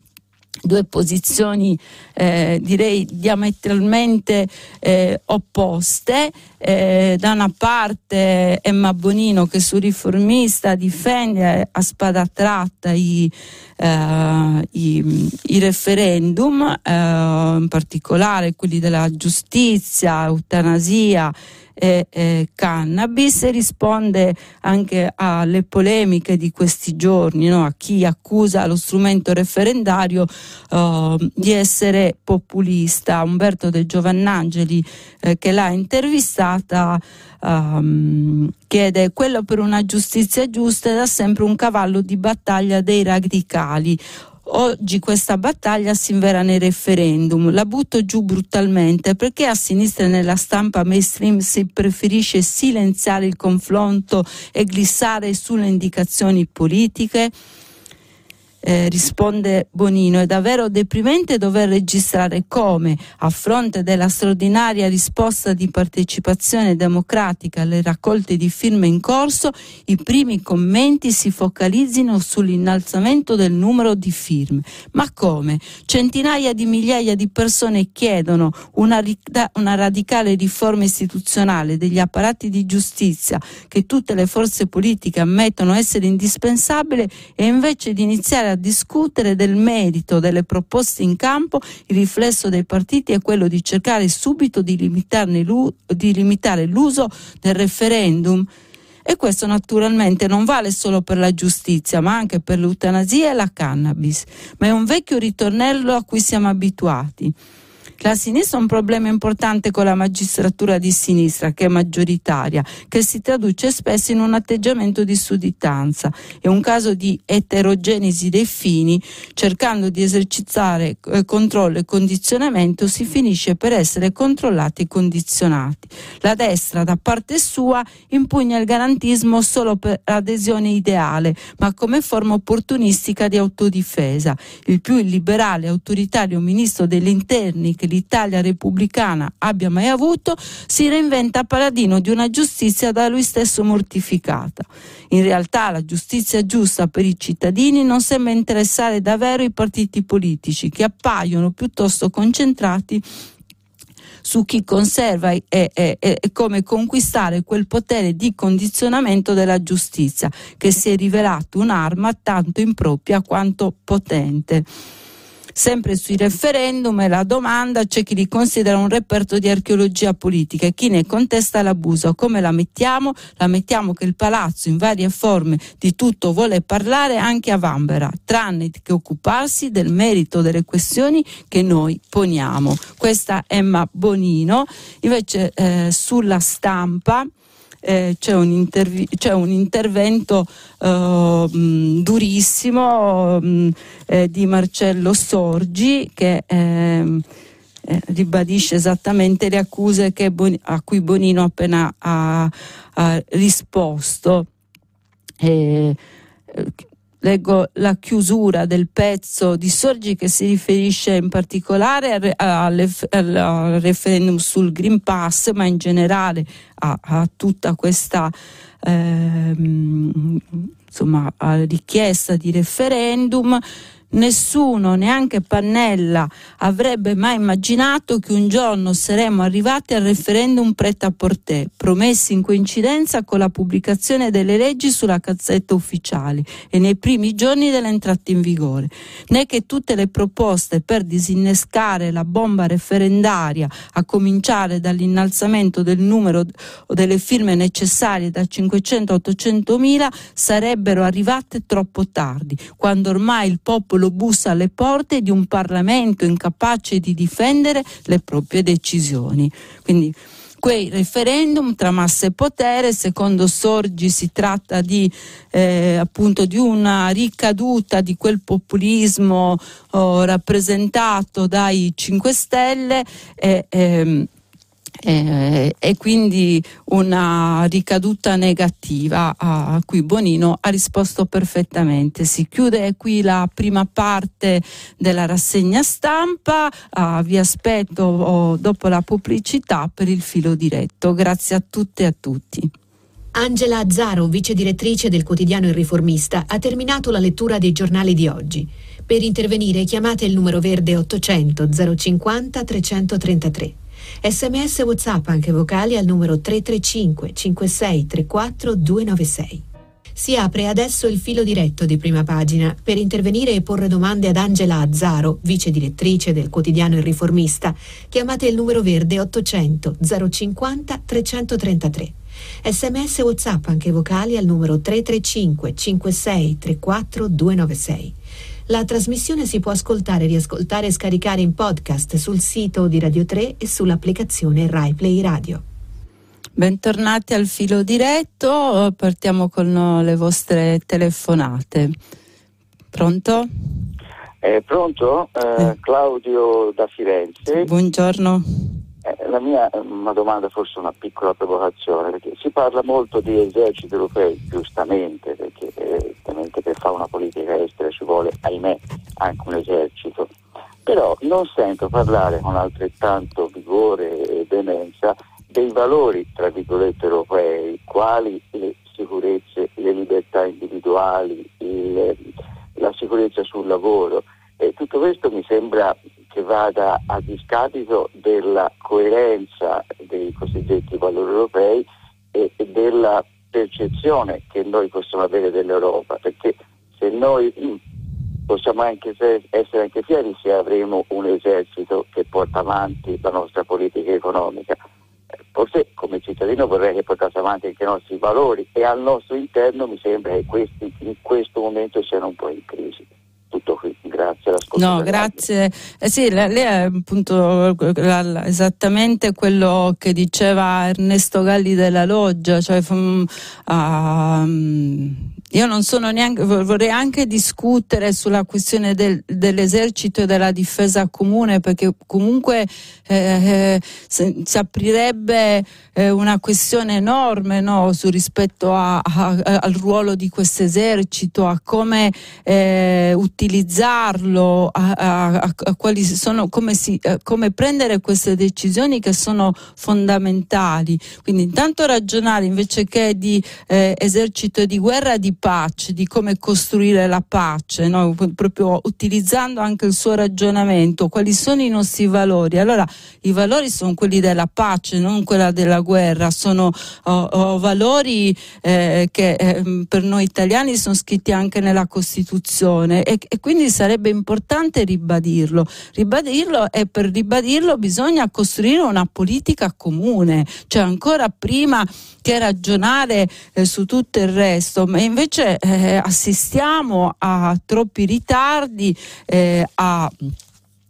due posizioni eh, direi diametralmente eh, opposte. Eh, da una parte Emma Bonino che su riformista difende a spada tratta i, eh, i, i referendum, eh, in particolare quelli della giustizia, eutanasia e, e cannabis risponde anche alle polemiche di questi giorni, no? a chi accusa lo strumento referendario uh, di essere populista. Umberto De Giovannangeli eh, che l'ha intervistata um, chiede quello per una giustizia giusta è da sempre un cavallo di battaglia dei radicali Oggi questa battaglia si invera nei referendum, la butto giù brutalmente perché a sinistra nella stampa mainstream si preferisce silenziare il confronto e glissare sulle indicazioni politiche. Eh, risponde Bonino, è davvero deprimente dover registrare come, a fronte della straordinaria risposta di partecipazione democratica alle raccolte di firme in corso, i primi commenti si focalizzino sull'innalzamento del numero di firme. Ma come? Centinaia di migliaia di persone chiedono una, una radicale riforma istituzionale degli apparati di giustizia che tutte le forze politiche ammettono essere indispensabile e invece di iniziare a discutere del merito delle proposte in campo, il riflesso dei partiti è quello di cercare subito di, di limitare l'uso del referendum. E questo naturalmente non vale solo per la giustizia, ma anche per l'eutanasia e la cannabis. Ma è un vecchio ritornello a cui siamo abituati. La sinistra ha un problema importante con la magistratura di sinistra, che è maggioritaria, che si traduce spesso in un atteggiamento di sudditanza. È un caso di eterogenesi dei fini, cercando di esercitare eh, controllo e condizionamento si finisce per essere controllati e condizionati. La destra, da parte sua, impugna il garantismo solo per adesione ideale, ma come forma opportunistica di autodifesa. Il più illiberale e autoritario ministro degli interni che l'Italia repubblicana abbia mai avuto, si reinventa paladino di una giustizia da lui stesso mortificata. In realtà la giustizia giusta per i cittadini non sembra interessare davvero i partiti politici, che appaiono piuttosto concentrati su chi conserva e, e, e, come conquistare quel potere di condizionamento della giustizia, che si è rivelato un'arma tanto impropria quanto potente. Sempre sui referendum e la domanda c'è chi li considera un reperto di archeologia politica e chi ne contesta l'abuso. Come la mettiamo? La mettiamo che il palazzo in varie forme di tutto vuole parlare anche a Vanvera, tranne che occuparsi del merito delle questioni che noi poniamo. Questa è Emma Bonino. Invece eh, sulla stampa eh, c'è, un intervi- c'è, un intervento eh, durissimo mh, eh, di Marcello Sorgi che ehm, eh, ribadisce esattamente le accuse Bon- a cui Bonino appena ha, ha risposto. Eh, leggo la chiusura del pezzo di Sorgi che si riferisce in particolare al, referendum sul Green Pass, ma in generale a, a tutta questa ehm, insomma, richiesta di referendum Nessuno, neanche Pannella, avrebbe mai immaginato che un giorno saremmo arrivati al referendum pret a porter, promessi in coincidenza con la pubblicazione delle leggi sulla cazzetta ufficiale e nei primi giorni dell'entrata in vigore, né che tutte le proposte per disinnescare la bomba referendaria, a cominciare dall'innalzamento del numero delle firme necessarie da 500 a 800 mila, sarebbero arrivate troppo tardi, quando ormai il popolo popolo bussa alle porte di un Parlamento incapace di difendere le proprie decisioni. Quindi quei referendum tra massa e potere, secondo Sorgi si tratta di, eh, appunto di una ricaduta di quel populismo oh, rappresentato dai 5 Stelle e, ehm, eh, e quindi una ricaduta negativa a, cui Bonino ha risposto perfettamente. Si chiude qui la prima parte della rassegna stampa, ah, vi aspetto oh, dopo la pubblicità per il filo diretto. Grazie a tutte e a tutti. Angela Azzaro, vice direttrice del quotidiano Il Riformista, ha terminato la lettura dei giornali di oggi. Per intervenire chiamate il numero verde 800 050 333. Sms WhatsApp anche vocali al numero 335 56 34 296. Si apre adesso il filo diretto di prima pagina per intervenire e porre domande ad Angela Azzaro, vice direttrice del quotidiano Il Riformista. Chiamate il numero verde 800 050 333. Sms WhatsApp anche vocali al numero 335 56 34 296. La trasmissione si può ascoltare, riascoltare e scaricare in podcast sul sito di Radio 3 e sull'applicazione Rai Play Radio. Bentornati al filo diretto, partiamo con le vostre telefonate. Pronto? Eh, pronto? Eh, eh. Claudio da Firenze. Buongiorno. Eh, la mia è una domanda, forse una piccola provocazione, perché si parla molto di eserciti europei, giustamente, perché evidentemente per fare una politica estera ci vuole, ahimè, anche un esercito. Però non sento parlare con altrettanto vigore e veemenza dei valori, tra virgolette, europei, quali le sicurezze, le libertà individuali, il, la sicurezza sul lavoro. E tutto questo mi sembra che vada a discapito della coerenza dei cosiddetti valori europei e, della percezione che noi possiamo avere dell'Europa, perché se noi possiamo anche essere anche fieri se avremo un esercito che porta avanti la nostra politica economica. Forse come cittadino vorrei che portasse avanti anche i nostri valori e al nostro interno mi sembra che questi in questo momento siano un po' in crisi tutto qui, grazie. No, grazie. Eh sì, lei è appunto esattamente quello che diceva Ernesto Galli della Loggia, cioè um, io non sono neanche, vorrei anche discutere sulla questione del, dell'esercito e della difesa comune perché comunque eh, eh si aprirebbe eh, una questione enorme no, su rispetto a, a, al ruolo di questo esercito, a come eh, utilizzarlo, a, a, quali sono, come, si, eh, come prendere queste decisioni che sono fondamentali. Quindi intanto ragionare invece che di eh, esercito di guerra di pace, di come costruire la pace, no? proprio utilizzando anche il suo ragionamento, quali sono i nostri valori. Allora i valori sono quelli della pace, non quella della guerra, sono oh, oh, valori eh, che eh, per noi italiani sono scritti anche nella Costituzione e, e quindi sarebbe importante ribadirlo. Ribadirlo e per ribadirlo bisogna costruire una politica comune, cioè ancora prima che ragionare eh, su tutto il resto, ma invece eh, assistiamo a troppi ritardi, eh, a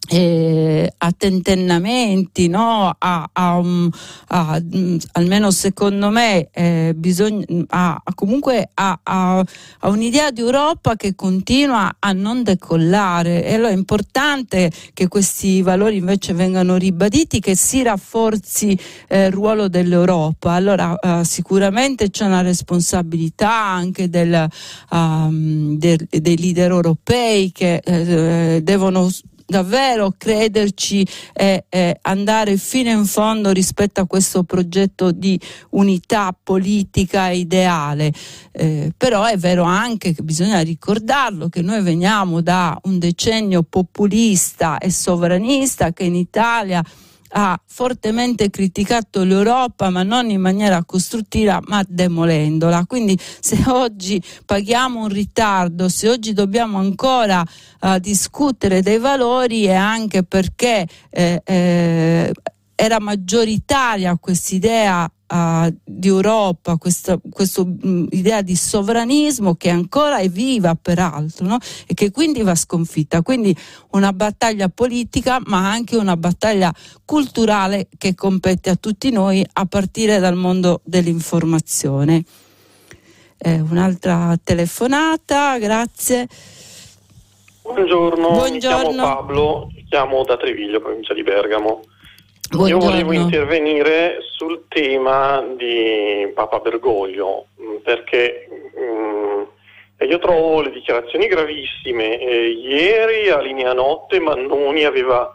eh, a tentennamenti, no? a, a, um, a, mm, almeno secondo me eh, bisogna, a, comunque a, un'idea di Europa che continua a non decollare e allora è importante che questi valori invece vengano ribaditi, che si rafforzi eh, il ruolo dell'Europa. Allora eh, sicuramente c'è una responsabilità anche del, um, del, dei leader europei che eh, devono davvero crederci e, e andare fino in fondo rispetto a questo progetto di unità politica ideale. Eh, però è vero anche che bisogna ricordarlo che noi veniamo da un decennio populista e sovranista che in Italia ha fortemente criticato l'Europa, ma non in maniera costruttiva, ma demolendola. Quindi se oggi paghiamo un ritardo, se oggi dobbiamo ancora uh, discutere dei valori è anche perché eh, eh, era maggioritaria quest'idea uh, di Europa, questa mm, idea di sovranismo che ancora è viva peraltro no? e che quindi va sconfitta. Quindi una battaglia politica ma anche una battaglia culturale che compete a tutti noi a partire dal mondo dell'informazione. Eh, un'altra telefonata, grazie. Buongiorno, Buongiorno. mi chiamo Pablo, chiamo da Treviglio, provincia di Bergamo. Buongiorno. Io volevo intervenire sul tema di Papa Bergoglio mm, perché mh, mm, io trovo le dichiarazioni gravissime. Eh, ieri a linea notte Mannoni aveva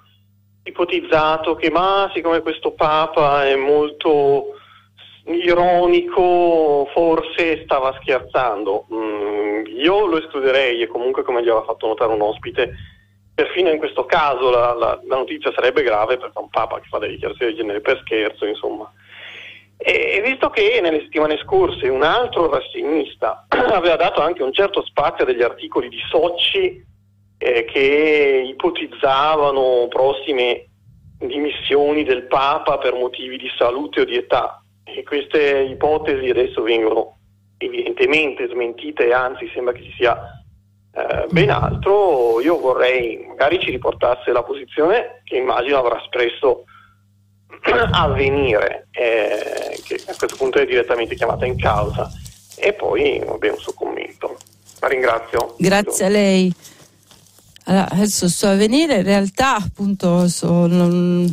ipotizzato che ma siccome questo Papa è molto ironico forse stava scherzando. Mm, io lo escluderei e comunque come gli aveva fatto notare un ospite perfino in questo caso la, la, la, notizia sarebbe grave perché è un Papa che fa delle dichiarazioni del genere per scherzo, insomma. E, visto che nelle settimane scorse un altro rassegnista aveva dato anche un certo spazio a degli articoli di Socci eh, che ipotizzavano prossime dimissioni del Papa per motivi di salute o di età, e queste ipotesi adesso vengono evidentemente smentite e anzi sembra che ci sia eh, ben altro, io vorrei magari ci riportasse la posizione che immagino avrà espresso a venire, eh, che a questo punto è direttamente chiamata in causa, e poi vabbè, un suo commento. La ringrazio. Grazie a lei. Allora, adesso sto a venire, in realtà appunto so, lo,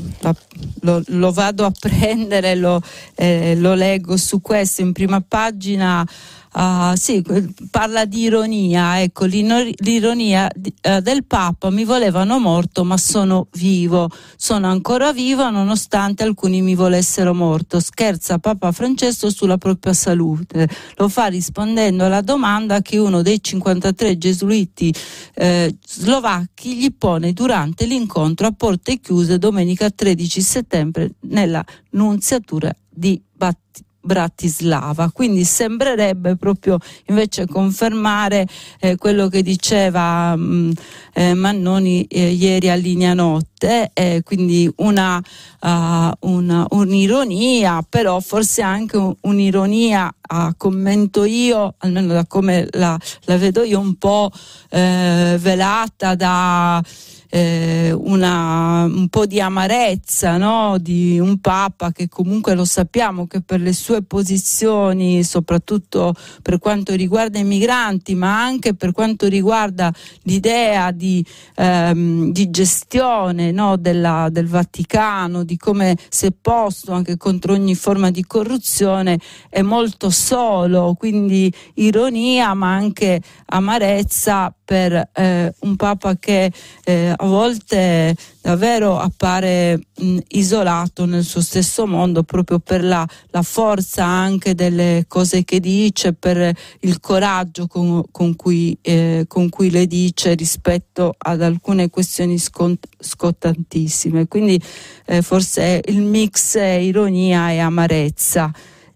lo, lo, vado a prendere, lo, eh, lo leggo su questo in prima pagina uh, sì, parla di ironia, ecco, l'ironia uh, del Papa, mi volevano morto ma sono vivo, sono ancora vivo nonostante alcuni mi volessero morto, scherza Papa Francesco sulla propria salute, lo fa rispondendo alla domanda che uno dei 53 gesuiti eh, slovacchi gli pone durante l'incontro a porte chiuse domenica 13 settembre nella nunziatura di Battista. Bratislava, quindi sembrerebbe proprio invece confermare eh, quello che diceva mh, mm, eh, Mannoni eh, ieri a linea notte, eh, quindi una, uh, una, un'ironia, però forse anche un, un'ironia, uh, commento io, almeno da come la, la vedo io, un po' eh, velata da eh, una, un po' di amarezza no? di un Papa che comunque lo sappiamo che per le sue posizioni, soprattutto per quanto riguarda i migranti, ma anche per quanto riguarda l'idea di, ehm, di gestione no? Della, del Vaticano, di come si è posto anche contro ogni forma di corruzione, è molto solo, quindi ironia ma anche amarezza per eh, un Papa che eh, a volte davvero appare mh, isolato nel suo stesso mondo proprio per la, la, forza anche delle cose che dice, per il coraggio con, con, cui, eh, con cui, le dice rispetto ad alcune questioni scont- scottantissime. Quindi eh, forse il mix è ironia e amarezza.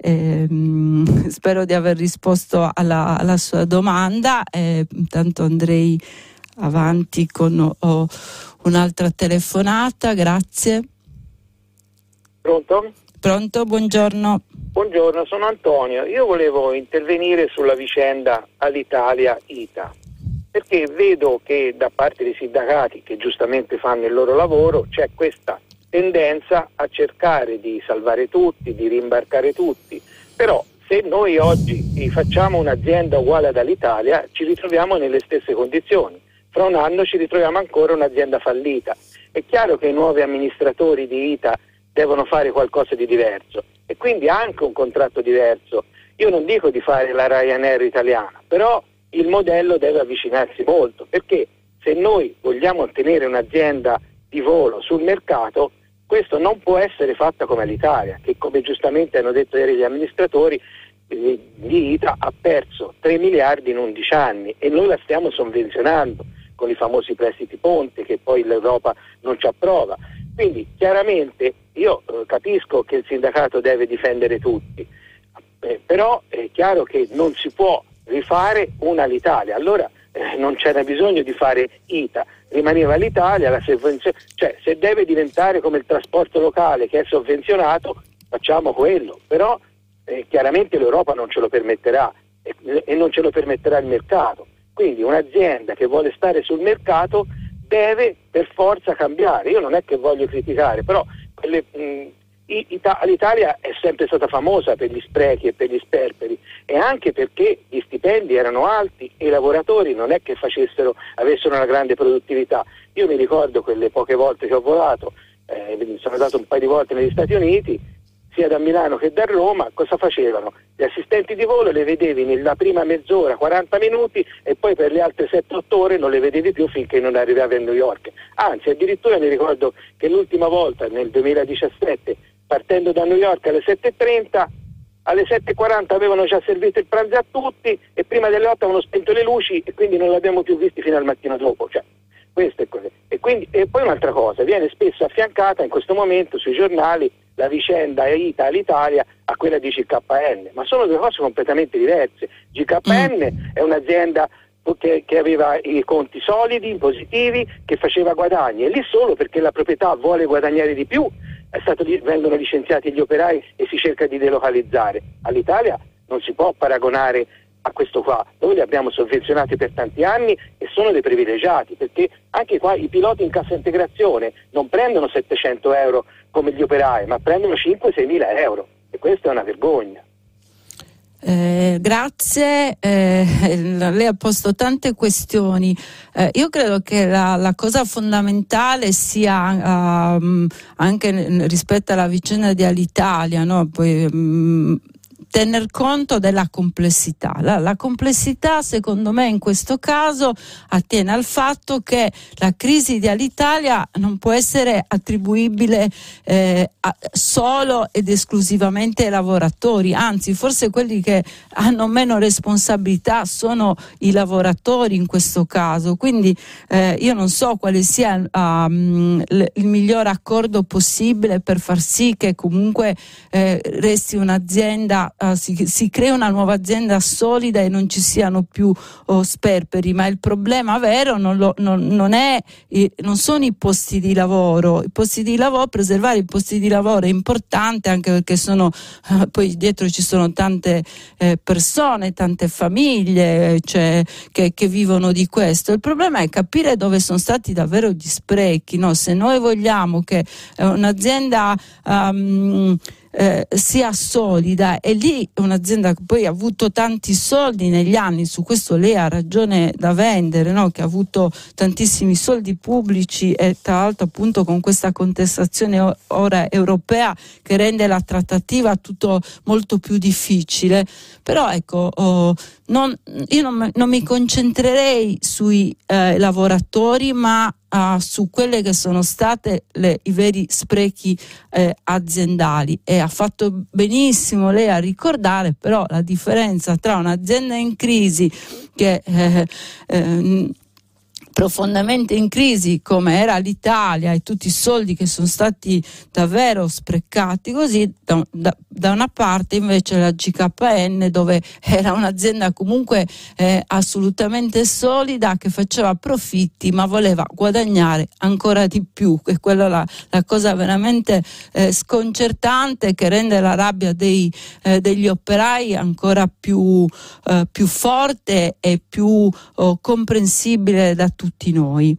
Eh, spero di aver risposto alla, alla sua domanda. Eh, intanto andrei avanti con oh, un'altra telefonata, grazie. Pronto? Pronto, buongiorno. Buongiorno, sono Antonio. Io volevo intervenire sulla vicenda all'Italia-ITA, perché vedo che da parte dei sindacati che giustamente fanno il loro lavoro c'è questa tendenza a cercare di salvare tutti, di rimbarcare tutti, però se noi oggi facciamo un'azienda uguale ad Alitalia ci ritroviamo nelle stesse condizioni fra un anno ci ritroviamo ancora un'azienda fallita. È chiaro che i nuovi amministratori di ITA devono fare qualcosa di diverso e quindi anche un contratto diverso. Io non dico di fare la Ryanair italiana, però il modello deve avvicinarsi molto perché se noi vogliamo ottenere un'azienda di volo sul mercato, questo non può essere fatta come l'Italia, che come giustamente hanno detto ieri gli amministratori, eh, di ITA ha perso 3 miliardi in 11 anni e noi la stiamo sovvenzionando con i famosi prestiti ponte che poi l'Europa non ci approva. Quindi chiaramente io eh, capisco che il sindacato deve difendere tutti, eh, però è chiaro che non si può rifare una l'Italia, allora eh, non c'era bisogno di fare ITA, rimaneva l'Italia, la sovvenzione, cioè se deve diventare come il trasporto locale che è sovvenzionato, facciamo quello, però eh, chiaramente l'Europa non ce lo permetterà e, e non ce lo permetterà il mercato. Quindi un'azienda che vuole stare sul mercato deve per forza cambiare. Io non è che voglio criticare, però quelle, mh, l'Italia è sempre stata famosa per gli sprechi e per gli sperperi e anche perché gli stipendi erano alti e i lavoratori non è che facessero, avessero una grande produttività. Io mi ricordo quelle poche volte che ho volato, eh, sono andato un paio di volte negli Stati Uniti, sia da Milano che da Roma, cosa facevano? Gli assistenti di volo le vedevi nella prima mezz'ora, 40 minuti e poi per le altre 7-8 ore non le vedevi più finché non arrivavi a New York. Anzi, addirittura mi ricordo che l'ultima volta, nel 2017, partendo da New York alle 7.30, alle 7.40 avevano già servito il pranzo a tutti e prima delle 8 avevano spento le luci e quindi non l'abbiamo più visti fino al mattino dopo. Cioè. E, quindi, e poi un'altra cosa, viene spesso affiancata in questo momento sui giornali la vicenda ITA all'Italia a quella di GKN, ma sono due cose completamente diverse. GKN mm. è un'azienda che, che, aveva i conti solidi, positivi, che faceva guadagni e lì solo perché la proprietà vuole guadagnare di più stato, vengono licenziati gli operai e si cerca di delocalizzare. All'Italia non si può paragonare a questo qua. Noi li abbiamo sovvenzionati per tanti anni e sono dei privilegiati perché anche qua i piloti in cassa integrazione non prendono 700 euro come gli operai, ma prendono 5-6 mila euro e questa è una vergogna. Eh, grazie, eh, lei ha posto tante questioni. Eh, io credo che la, la cosa fondamentale sia um, anche rispetto alla vicenda di Alitalia, no? Poi, um, tener conto della complessità. La, la, complessità, secondo me, in questo caso attiene al fatto che la crisi di Alitalia non può essere attribuibile eh, a, solo ed esclusivamente ai lavoratori, anzi, forse quelli che hanno meno responsabilità sono i lavoratori in questo caso. Quindi eh, io non so quale sia um, il miglior accordo possibile per far sì che comunque eh, resti un'azienda, uh, si, si crea una nuova azienda solida e non ci siano più oh, sperperi, ma il problema vero non, lo, non, non, è, non sono i posti di lavoro, i posti di lavoro, preservare i posti di lavoro è importante anche perché sono, uh, poi dietro ci sono tante eh, persone, tante famiglie cioè, che, che, vivono di questo. Il problema è capire dove sono stati davvero gli sprechi. No? Se noi vogliamo che eh, un'azienda um, eh, sia solida e lì un'azienda che poi ha avuto tanti soldi negli anni, su questo lei ha ragione da vendere, no? che ha avuto tantissimi soldi pubblici e tra l'altro appunto con questa contestazione ora europea che rende la trattativa tutto molto più difficile, però ecco oh, non, io non, non, mi concentrerei sui eh, lavoratori ma uh, su quelle che sono state le, i veri sprechi eh, aziendali. E ha fatto benissimo lei a ricordare però la differenza tra un'azienda in crisi che eh, eh, profondamente in crisi come era l'Italia e tutti i soldi che sono stati davvero sprecati così da, da, da una parte invece la GKN dove era un'azienda comunque eh, assolutamente solida che faceva profitti ma voleva guadagnare ancora di più. E quella è la, la cosa veramente eh, sconcertante che rende la rabbia dei, eh, degli operai ancora più, eh, più forte e più oh, comprensibile da tutti tutti noi.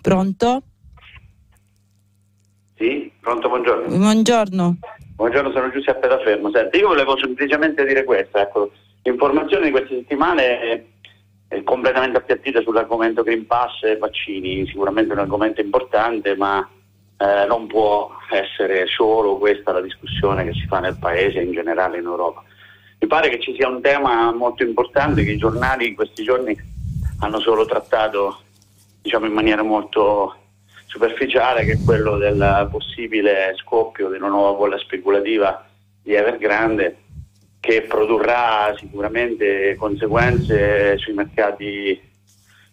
Pronto? Sì, pronto, buongiorno. Buongiorno. Buongiorno, sono Giuseppe da Fermo. Senti, io volevo semplicemente dire questo, ecco, l'informazione di queste settimane è, è completamente appiattita sull'argomento Green Pass e vaccini, sicuramente un argomento importante, ma eh, non può essere solo questa la discussione che si fa nel Paese e in generale in Europa. Mi pare che ci sia un tema molto importante che i giornali in questi giorni hanno solo trattato diciamo, in maniera molto superficiale che è quello del possibile scoppio di una nuova bolla speculativa di Evergrande che produrrà sicuramente conseguenze sui mercati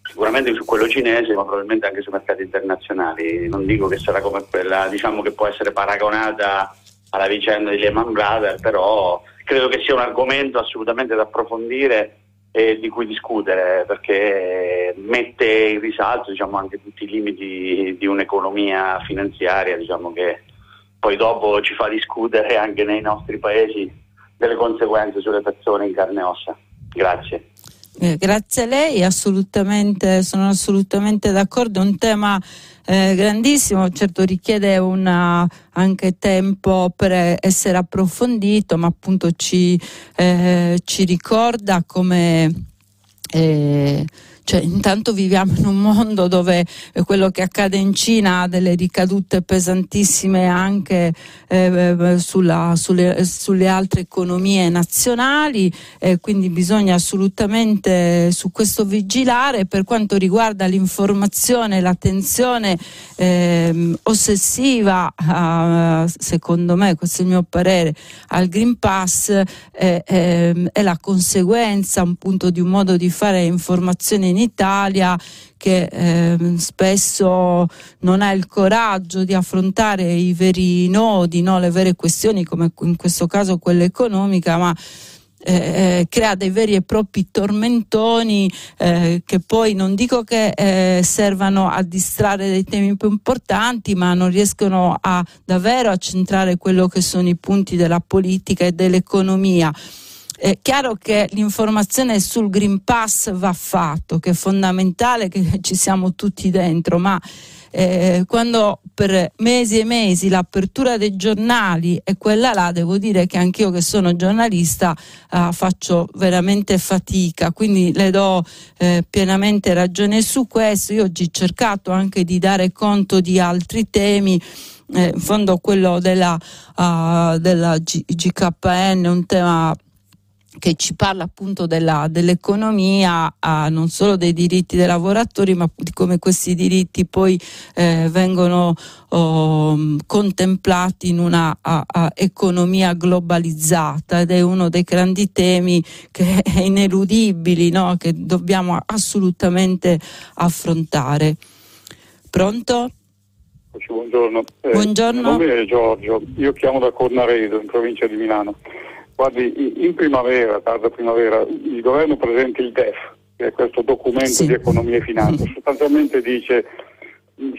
sicuramente su quello cinese ma probabilmente anche sui mercati internazionali. Non dico che sarà come quella diciamo che può essere paragonata alla vicenda di Lehman Brothers però credo che sia un argomento assolutamente da approfondire eh, di cui discutere perché mette in risalto diciamo, anche tutti i limiti di un'economia finanziaria diciamo, che poi dopo ci fa discutere anche nei nostri paesi delle conseguenze sulle persone in carne e ossa. Grazie. Eh, grazie a lei, assolutamente, sono assolutamente d'accordo, è un tema eh, grandissimo, certo richiede una, anche tempo per essere approfondito, ma appunto ci, eh, ci ricorda come... Eh, cioè, intanto viviamo in un mondo dove quello che accade in Cina ha delle ricadute pesantissime anche eh, sulla, sulle, sulle, altre economie nazionali, eh, quindi bisogna assolutamente su questo vigilare. Per quanto riguarda l'informazione, l'attenzione eh, ossessiva, eh, secondo me, questo è il mio parere, al Green Pass eh, ehm, è la conseguenza appunto di un modo di fare informazione in Italia che eh, spesso non ha il coraggio di affrontare i veri nodi, no? le vere questioni come in questo caso quella economica, ma eh, eh, crea dei veri e propri tormentoni eh, che poi non dico che eh, servano a distrarre dei temi più importanti, ma non riescono a davvero a centrare quello che sono i punti della politica e dell'economia. È chiaro che l'informazione sul Green Pass va fatto, che è fondamentale che ci siamo tutti dentro, ma eh, quando per mesi e mesi l'apertura dei giornali è quella là, devo dire che anch'io che sono giornalista eh, faccio veramente fatica, quindi le do eh, pienamente ragione su questo. Io oggi ho cercato anche di dare conto di altri temi. Eh, in fondo quello della, uh, della G- GKN è un tema che ci parla appunto della, dell'economia, ah, non solo dei diritti dei lavoratori, ma di come questi diritti poi eh, vengono oh, contemplati in una a, a economia globalizzata ed è uno dei grandi temi che è ineludibili, no? che dobbiamo assolutamente affrontare. Pronto? Buongiorno. Eh, Buongiorno. Nome è Giorgio, io chiamo da Cornaredo in provincia di Milano. Guardi, in primavera, tarda primavera, il governo presenta il DEF, che è questo documento sì. di economia e finanza. Sostanzialmente dice,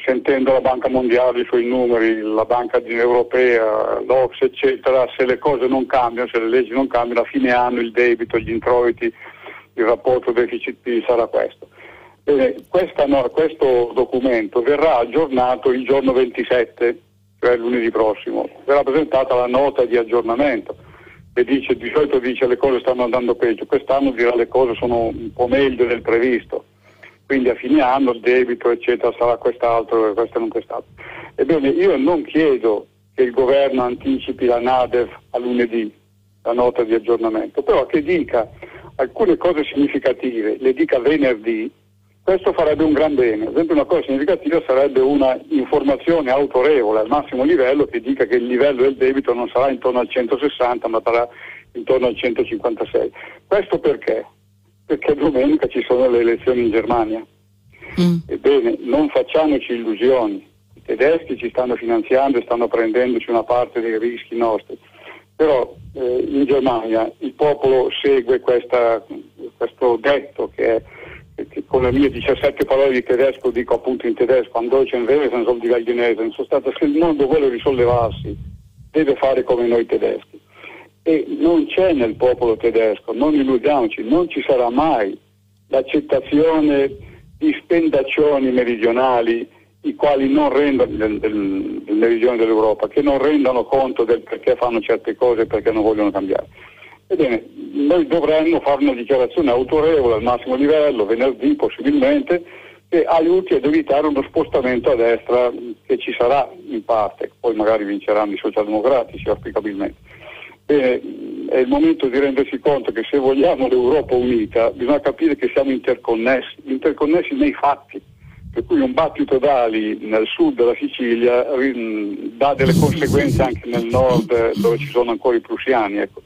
sentendo la Banca Mondiale, i suoi numeri, la Banca Europea, l'Ox, eccetera, se le cose non cambiano, se le leggi non cambiano, a fine anno il debito, gli introiti, il rapporto deficit sarà questo. Bene, no, questo documento verrà aggiornato il giorno 27, cioè lunedì prossimo, verrà presentata la nota di aggiornamento e dice, di solito dice le cose stanno andando peggio, quest'anno dirà le cose sono un po' meglio del previsto, quindi a fine anno il debito eccetera sarà quest'altro e questo non quest'altro. Ebbene io non chiedo che il governo anticipi la NADEV a lunedì, la nota di aggiornamento, però che dica alcune cose significative, le dica venerdì questo farebbe un gran bene. Ad esempio una cosa significativa sarebbe una informazione autorevole al massimo livello che dica che il livello del debito non sarà intorno al 160 ma sarà intorno al 156. Questo perché? Perché domenica ci sono le elezioni in Germania. Mm. Ebbene, non facciamoci illusioni. I tedeschi ci stanno finanziando e stanno prendendoci una parte dei rischi nostri. Però eh, in Germania il popolo segue questa, questo detto che è con le mie 17 parole di tedesco dico appunto in tedesco, Androchen Wesen soll die Gallinese, in sostanza se il mondo vuole risollevarsi deve fare come noi tedeschi. E non c'è nel popolo tedesco, non illudiamoci, non ci sarà mai l'accettazione di spendaccioni meridionali i quali non rendono del, del, del meridione dell'Europa, che non rendano conto del perché fanno certe cose e perché non vogliono cambiare. Ebbene, noi dovremmo fare una dichiarazione autorevole al massimo livello, venerdì possibilmente, che aiuti ad evitare uno spostamento a destra che ci sarà in parte, poi magari vinceranno i socialdemocratici auspicabilmente. Bene, è il momento di rendersi conto che se vogliamo l'Europa unita bisogna capire che siamo interconnessi, interconnessi nei fatti per cui un battito d'ali nel sud della Sicilia dà delle conseguenze anche nel nord dove ci sono ancora i prussiani. Ecco.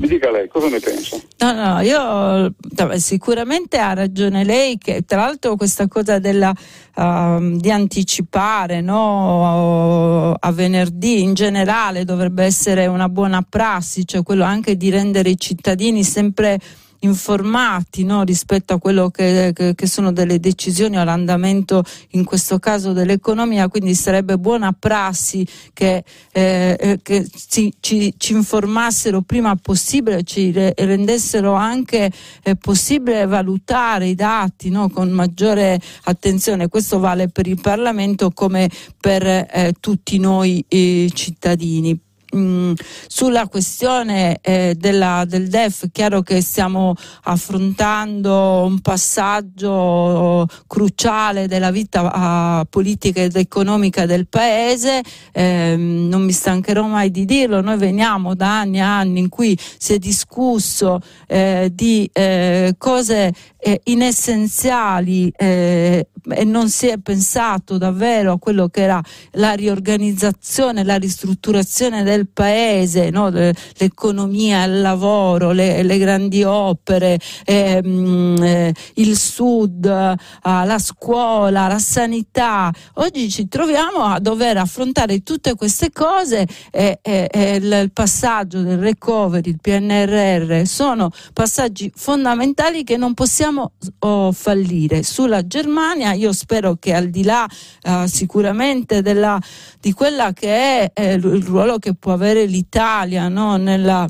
Mi dica lei, cosa ne pensa? No, no, io sicuramente ha ragione lei che tra l'altro questa cosa della, uh, di anticipare no, a venerdì in generale dovrebbe essere una buona prassi, cioè quello anche di rendere i cittadini sempre informati no, rispetto a quello che, che, che, sono delle decisioni o all'andamento in questo caso dell'economia, quindi sarebbe buona prassi che, eh, eh che ci, ci, ci, informassero prima possibile, ci rendessero anche eh, possibile valutare i dati no, con maggiore attenzione. Questo vale per il Parlamento come per eh, tutti noi eh, cittadini mh, mm, sulla questione eh, della, del DEF, chiaro che stiamo affrontando un passaggio cruciale della vita uh, politica ed economica del Paese, eh, non mi stancherò mai di dirlo, noi veniamo da anni e anni in cui si è discusso eh, di eh, cose eh, inessenziali eh, e non si è pensato davvero a quello che era la riorganizzazione, la ristrutturazione del paese, no? l'economia, il lavoro, le, le grandi opere, ehm, eh, il sud, eh, la scuola, la sanità. Oggi ci troviamo a dover affrontare tutte queste cose e, e, e il, passaggio del recovery, il PNRR sono passaggi fondamentali che non possiamo oh, fallire. Sulla Germania io spero che al di là uh, sicuramente della, di quella che è eh, il ruolo che può avere l'Italia no? nella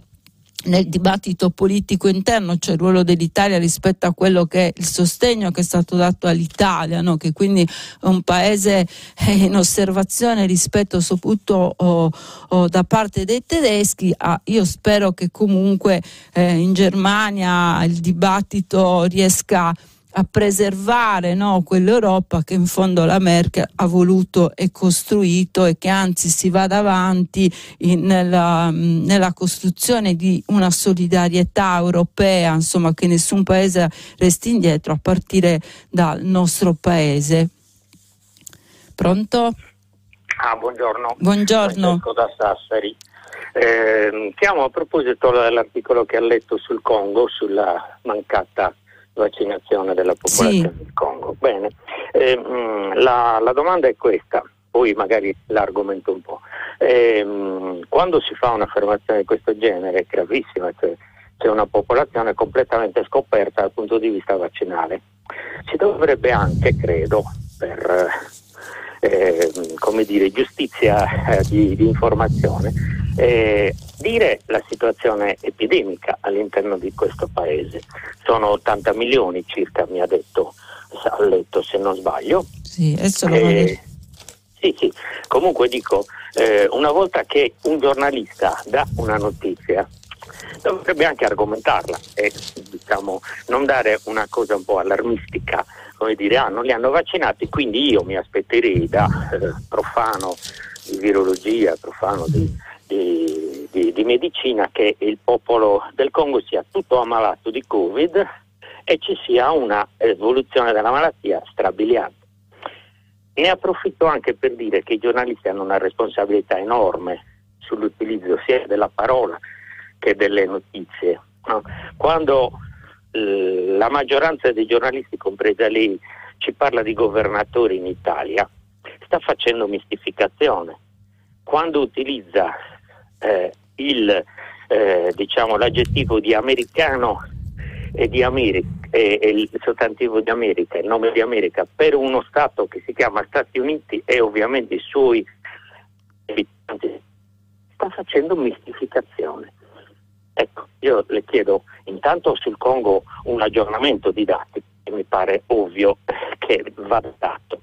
nel dibattito politico interno, cioè il ruolo dell'Italia rispetto a quello che è il sostegno che è stato dato all'Italia, no? che quindi è un paese in osservazione rispetto soprattutto oh, oh, da parte dei tedeschi. Ah, io spero che comunque eh, in Germania il dibattito riesca a a preservare no, quell'Europa che in fondo la Merkel ha voluto e costruito e che anzi si vada avanti in, nella, nella, costruzione di una solidarietà europea, insomma che nessun paese resti indietro a partire dal nostro paese. Pronto? Ah, buongiorno. Buongiorno. da Sassari. Eh, chiamo a proposito dell'articolo che ha letto sul Congo, sulla mancata vaccinazione della popolazione sì. del Congo. Bene, eh, la, la, domanda è questa, poi magari l'argomento un po'. Eh, quando si fa un'affermazione di questo genere, gravissima, cioè c'è una popolazione completamente scoperta dal punto di vista vaccinale, si dovrebbe anche, credo, per eh, come dire, giustizia eh, di, di, informazione, eh, dire la situazione epidemica all'interno di questo paese. Sono 80 milioni circa, mi ha detto, ha letto se non sbaglio. Sì, adesso lo eh, sì, sì. Comunque dico, eh, una volta che un giornalista dà una notizia, dovrebbe anche argomentarla e diciamo, non dare una cosa un po' allarmistica come dire, ah, non li hanno vaccinati, quindi io mi aspetterei da eh, profano di virologia, profano di, di, di, di, medicina, che il popolo del Congo sia tutto ammalato di Covid e ci sia una evoluzione della malattia strabiliante. Ne approfitto anche per dire che i giornalisti hanno una responsabilità enorme sull'utilizzo sia della parola che delle notizie. No? Quando la maggioranza dei giornalisti, compresa lei, ci parla di governatori in Italia, sta facendo mistificazione. Quando utilizza eh, il, eh, diciamo, l'aggettivo di americano e, di America, e il sostantivo di America, il nome di America, per uno Stato che si chiama Stati Uniti e ovviamente i suoi abitanti, sta facendo mistificazione. Ecco, io le chiedo intanto sul Congo un aggiornamento di dati che mi pare ovvio che va dato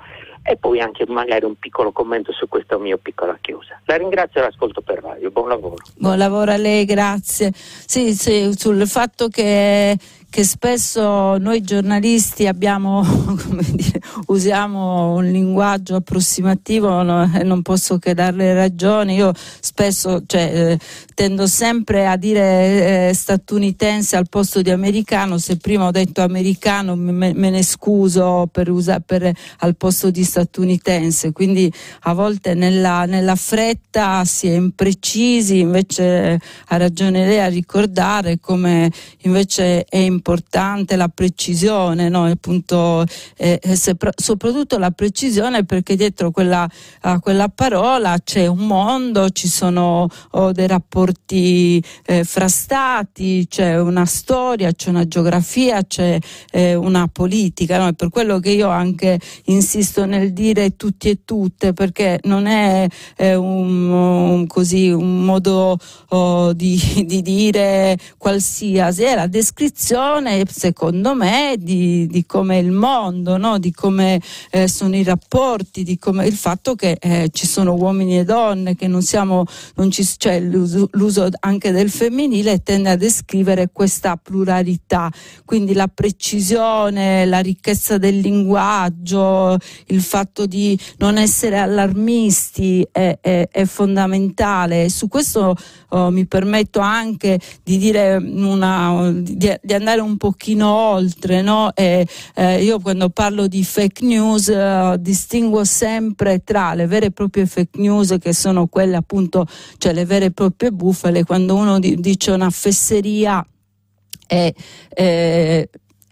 e poi anche magari un piccolo commento su questa mia piccola chiusa. La ringrazio e l'ascolto per radio, buon lavoro. Buon lavoro a lei, grazie. Sì, sì sul fatto che che spesso noi giornalisti abbiamo, dire, usiamo un linguaggio approssimativo no, e non posso che darle ragione. Io spesso cioè, eh, tendo sempre a dire eh, statunitense al posto di americano, se prima ho detto americano me, me ne scuso per usa, per, al posto di statunitense, quindi a volte nella, nella fretta si è imprecisi, invece ha ragione lei a ricordare come invece è importante importante la precisione, no? Appunto, eh, eh se, soprattutto la precisione perché dietro quella, a quella parola c'è un mondo, ci sono oh, dei rapporti eh, fra stati, c'è una storia, c'è una geografia, c'è eh, una politica. No? È per quello che io anche insisto nel dire tutti e tutte perché non è eh, un, un, così, un modo oh, di, di dire qualsiasi, è la descrizione visione, secondo me, di, di come il mondo, no? di come eh, sono i rapporti, di come il fatto che eh, ci sono uomini e donne, che non siamo, non ci, cioè l'uso, l'uso anche del femminile tende a descrivere questa pluralità, quindi la precisione, la ricchezza del linguaggio, il fatto di non essere allarmisti è, è, è fondamentale. Su questo oh, mi permetto anche di dire una, di, di andare andare un pochino oltre, no? E, eh, io quando parlo di fake news eh, distingo sempre tra le vere e proprie fake news che sono quelle appunto, cioè le vere e proprie bufale, quando uno di, dice una fesseria è, è,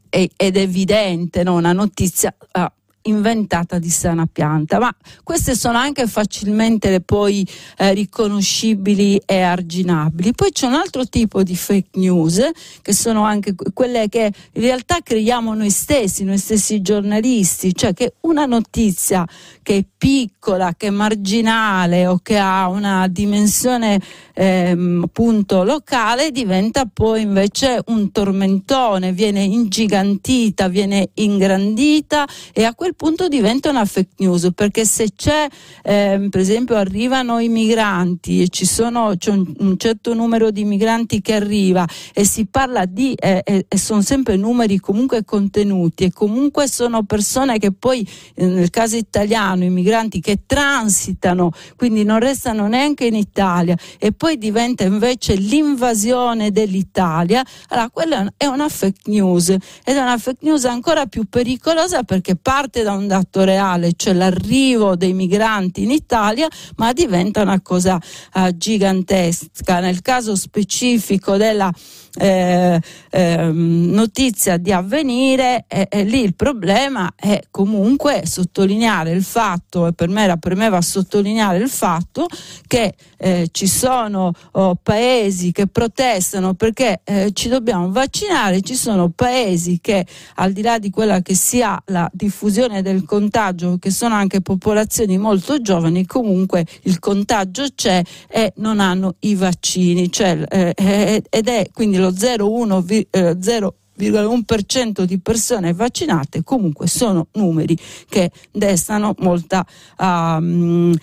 ed è evidente, no? una notizia... Ah, inventata di sana pianta. Ma queste sono anche facilmente poi eh, riconoscibili e arginabili. Poi c'è un altro tipo di fake news che sono anche quelle che in realtà creiamo noi stessi, noi stessi giornalisti, cioè che una notizia che è piccola, che è marginale o che ha una dimensione ehm, appunto locale diventa poi invece un tormentone, viene ingigantita, viene ingrandita e a quel punto diventa una fake news perché se c'è ehm, per esempio arrivano i migranti e ci sono c'è un, un, certo numero di migranti che arriva e si parla di eh, eh, e sono sempre numeri comunque contenuti e comunque sono persone che poi eh, nel caso italiano i migranti che transitano quindi non restano neanche in Italia e poi diventa invece l'invasione dell'Italia, allora quella è una fake news ed è una fake news ancora più pericolosa perché parte da un dato reale, cioè l'arrivo dei migranti in Italia, ma diventa una cosa uh, gigantesca. Nel caso specifico della eh, eh, notizia di avvenire e, e, lì il problema è comunque sottolineare il fatto e per me era premeva sottolineare il fatto che eh, ci sono oh, paesi che protestano perché eh, ci dobbiamo vaccinare, ci sono paesi che al di là di quella che sia la diffusione del contagio, che sono anche popolazioni molto giovani, comunque il contagio c'è e non hanno i vaccini, cioè, eh, ed è quindi lo 0,1% eh, di persone vaccinate, comunque sono numeri che destano molta uh, uh,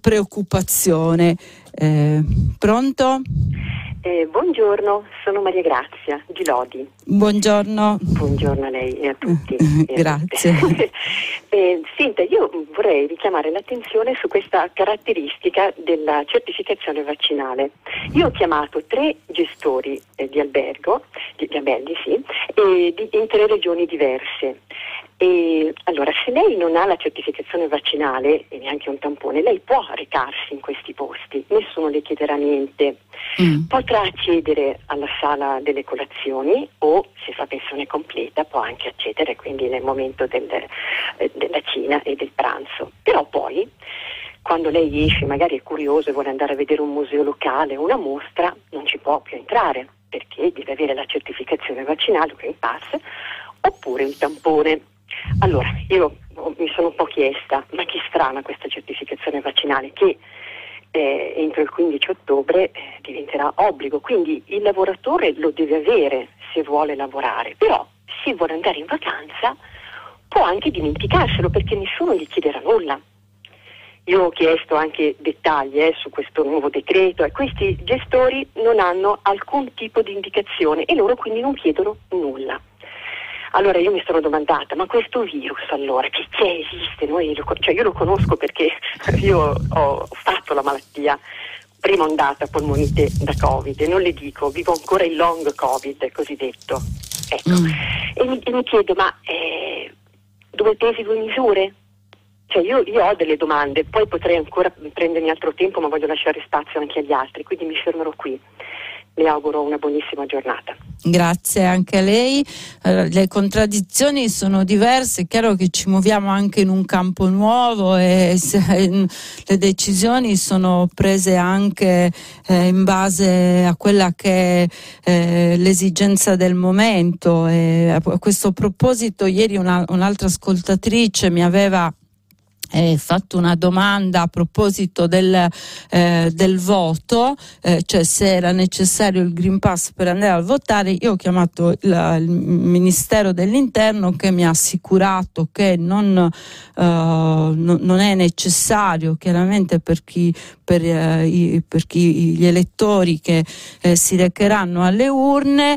preoccupazione. Eh, pronto? Eh, buongiorno, sono Maria Grazia di Lodi. Buongiorno. Buongiorno a lei e a tutti. Grazie. eh, senta, io vorrei richiamare l'attenzione su questa caratteristica della certificazione vaccinale. Io ho chiamato tre gestori eh, di albergo, di, di alberghi, sì, di, in tre regioni diverse. E, allora, se lei non ha la certificazione vaccinale e neanche un tampone, lei può recarsi in questi posti, nessuno le chiederà niente. Mm. Potrà accedere alla sala delle colazioni o, se fa pensione completa, può anche accedere quindi nel momento del, eh, della cena e del pranzo. Però poi, quando lei esce, magari è curioso e vuole andare a vedere un museo locale o una mostra, non ci può più entrare perché deve avere la certificazione vaccinale, il Green Pass, oppure il tampone. Allora, io mi sono un po' chiesta, ma che strana questa certificazione vaccinale che eh, entro il 15 ottobre eh, diventerà obbligo, quindi il lavoratore lo deve avere se vuole lavorare, però se vuole andare in vacanza può anche dimenticarselo perché nessuno gli chiederà nulla. Io ho chiesto anche dettagli eh, su questo nuovo decreto e questi gestori non hanno alcun tipo di indicazione e loro quindi non chiedono nulla. Allora io mi sono domandata, ma questo virus allora, che, che esiste? Noi lo, cioè io lo conosco perché io ho fatto la malattia, prima ondata polmonite da Covid, e non le dico, vivo ancora il long Covid cosiddetto. Ecco. Mm. E, mi, e, mi, chiedo, ma eh, due pesi, due misure? Cioè io, io, ho delle domande, poi potrei ancora prendermi altro tempo, ma voglio lasciare spazio anche agli altri, quindi mi fermerò qui le auguro una buonissima giornata. Grazie anche a lei. Le contraddizioni sono diverse, è chiaro che ci muoviamo anche in un campo nuovo e le decisioni sono prese anche eh, in base a quella che è eh, l'esigenza del momento. A questo proposito ieri una, un'altra ascoltatrice mi aveva eh, fatto una domanda a proposito del, eh, del voto, eh, cioè se era necessario il Green Pass per andare a votare, io ho chiamato il, il Ministero dell'Interno che mi ha assicurato che non, uh, no, non è necessario, chiaramente per chi, per, eh, i, per chi, gli elettori che eh, si recheranno alle urne,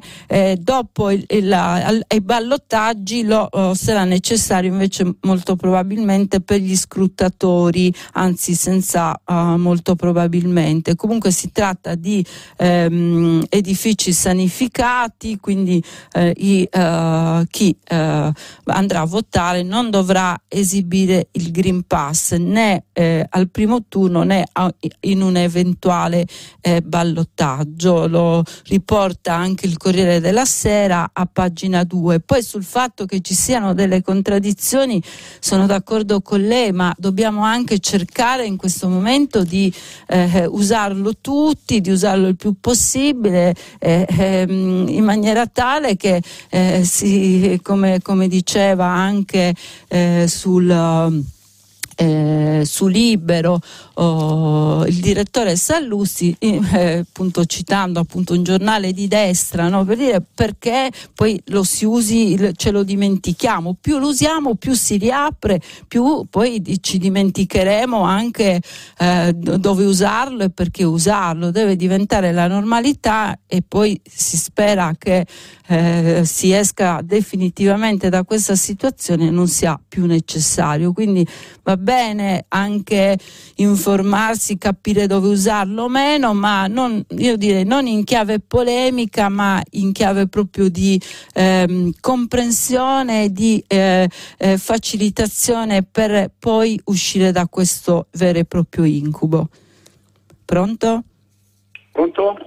dopo i ballottaggi lo, sarà necessario invece molto probabilmente per gli scruttatori, anzi senza uh, molto probabilmente. Comunque si tratta di ehm, edifici sanificati, quindi eh, i, uh, chi uh, andrà a votare non dovrà esibire il Green Pass né eh, al primo turno né a, in un eventuale eh, ballottaggio. Lo riporta anche il Corriere della Sera a pagina 2. Poi sul fatto che ci siano delle contraddizioni sono d'accordo con lei, ma dobbiamo anche cercare in questo momento di eh, usarlo tutti, di usarlo il più possibile eh, ehm, in maniera tale che eh, si, come, come, diceva anche eh, sul eh, su Libero oh, il direttore Sallusti, eh, appunto citando appunto un giornale di destra, no, per dire perché poi lo si usi, ce lo dimentichiamo, più lo usiamo più si riapre, più poi ci dimenticheremo anche eh, dove usarlo e perché usarlo, deve diventare la normalità e poi si spera che eh, si esca definitivamente da questa situazione e non sia più necessario. Quindi va bene anche informarsi, capire dove usarlo o meno, ma non, io direi non in chiave polemica, ma in chiave proprio di ehm, comprensione, di eh, eh, facilitazione per poi uscire da questo vero e proprio incubo. Pronto? Pronto?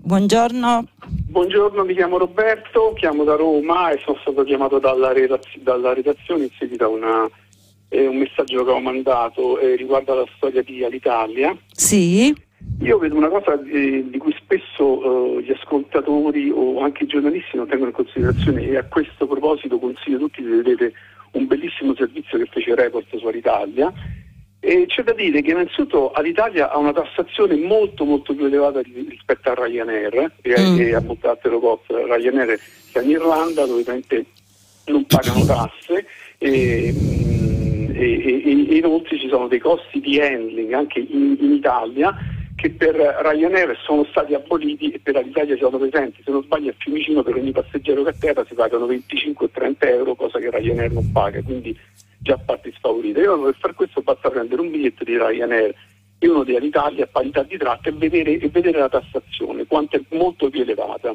Buongiorno. Buongiorno, mi chiamo Roberto, chiamo da Roma e sono stato chiamato dalla, redaz- dalla redazione in seguito a una, eh, un messaggio che avevo mandato eh, riguardo alla storia di Alitalia. Sì. Io vedo una cosa eh, di cui spesso eh, gli ascoltatori o anche i giornalisti non tengono in considerazione e a questo proposito consiglio a tutti di vedere un bellissimo servizio che fece Report su Alitalia e c'è da dire che innanzitutto all'Italia ha una tassazione molto molto più elevata rispetto a Ryanair mm. e a Buttattero Cost. Ryanair che in Irlanda dove non pagano tasse e, e, e, inoltre ci sono dei costi di handling anche in, in Italia che per Ryanair sono stati aboliti e per l'Italia sono presenti. Se non sbaglio a Fiumicino per ogni passeggero che a terra si pagano 25 30 euro, cosa che Ryanair non paga. Quindi già parti sfavorite. Io per fare questo basta prendere un biglietto di Ryanair e uno di Alitalia a parità di tratta e vedere, e vedere la tassazione, quanto è molto più elevata.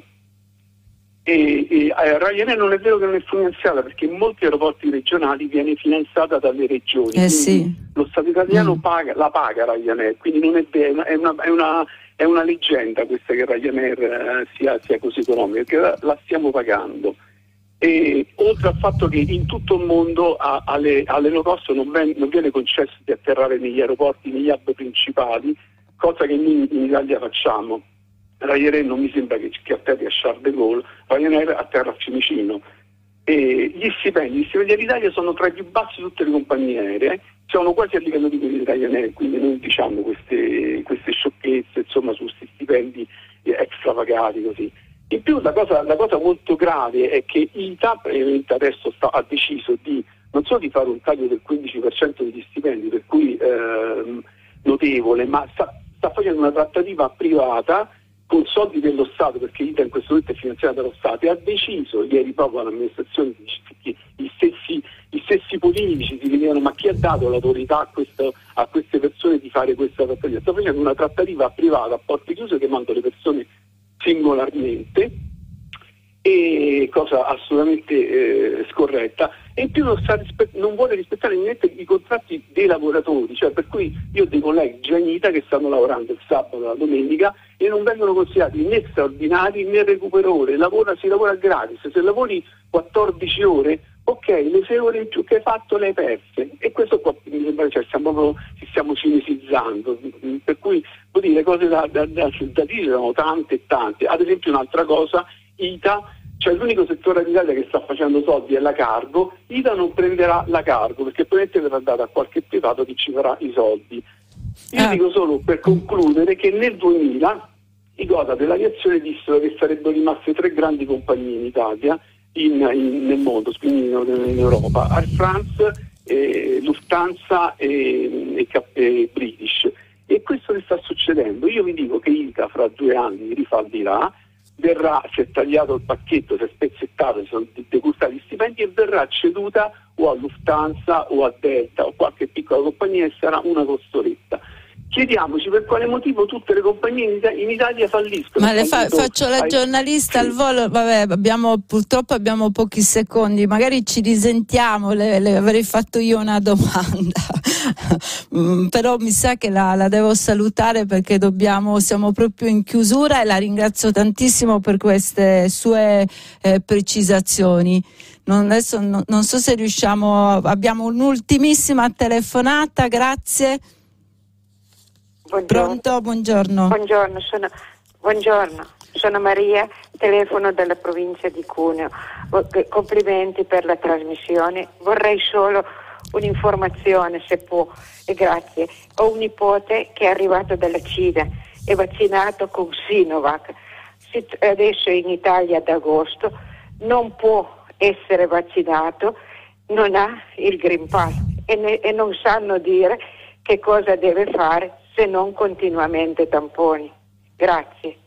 E, e Ryanair non è vero che non è finanziata perché in molti aeroporti regionali viene finanziata dalle regioni. Eh sì. Lo Stato italiano mm. paga, la paga Ryanair, quindi non è, vero, è, una, è, una, è una leggenda questa che Ryanair eh, sia, sia, così economica, perché la, la stiamo pagando. E, oltre al fatto che in tutto il mondo a, alle, alle low cost non, ven, non, viene concesso di atterrare negli aeroporti, negli hub principali, cosa che noi in Italia facciamo. Ryanair non mi sembra che, atterri a Charles de Gaulle, Ryanair atterra a Fiumicino. E gli stipendi, gli stipendi dell'Italia sono tra i più bassi di tutte le compagnie aeree, sono quasi a livello di quelli di Ryanair, quindi non diciamo queste, queste sciocchezze insomma, su questi stipendi extravagati così. In più la cosa, la cosa molto grave è che ITA adesso sta, ha deciso di non solo di fare un taglio del 15% degli stipendi, per cui ehm, notevole, ma sta, sta, facendo una trattativa privata con soldi dello Stato, perché ITA in questo momento è finanziata dallo Stato, e ha deciso ieri proprio l'amministrazione, gli stessi, gli stessi politici si chiedevano ma chi ha dato l'autorità a, questo, a queste persone di fare questa trattativa? Sta facendo una trattativa privata a porte chiuse che manda le persone singolarmente, e cosa assolutamente eh, scorretta, e in più non, rispe- non, vuole rispettare niente i contratti dei lavoratori, cioè per cui io ho dei colleghi già Ita che stanno lavorando il sabato e la domenica e non vengono considerati né straordinari né recuperore, lavora, si lavora gratis, se lavori 14 ore ok, le 6 ore in più che hai fatto le hai perse. E questo qua mi sembra cioè, stiamo ci stiamo cinesizzando, per cui vuol dire, cose da, da, da, da dire sono tante e tante. Ad esempio un'altra cosa, ITA, cioè l'unico settore d'Italia che sta facendo soldi è la cargo, ITA non prenderà la cargo perché probabilmente verrà data a qualche privato che ci farà i soldi. Io ah. dico solo per concludere che nel 2000 i Gota dell'aviazione dissero che sarebbero rimaste tre grandi compagnie in Italia in, in, nel mondo, quindi in, in Europa, Air France, eh, Lufthansa e, e, e, British. E questo che sta succedendo. Io vi dico che ITA fra due anni rifallirà, verrà, si è tagliato il pacchetto, si è spezzettato, si sono decurtati gli stipendi e verrà ceduta o a Lufthansa o a Delta o qualche piccola compagnia e sarà una costoletta chiediamoci per quale motivo tutte le compagnie in Italia falliscono. Ma le fa, faccio la giornalista al volo, vabbè, abbiamo, purtroppo abbiamo pochi secondi, magari ci risentiamo, le, le avrei fatto io una domanda, mm, però mi sa che la, la, devo salutare perché dobbiamo, siamo proprio in chiusura e la ringrazio tantissimo per queste sue eh, precisazioni. Non, adesso no, non so se riusciamo, abbiamo un'ultimissima telefonata, grazie. Buongiorno. Pronto, buongiorno. Buongiorno sono, buongiorno, sono Maria, telefono dalla provincia di Cuneo. Complimenti per la trasmissione. Vorrei solo un'informazione, se può, e grazie. Ho un nipote che è arrivato dalla Cina, è vaccinato con Sinovac. Adesso è in Italia ad agosto, non può essere vaccinato, non ha il Green Pass e, ne, e non sanno dire che cosa deve fare se non continuamente tamponi. Grazie.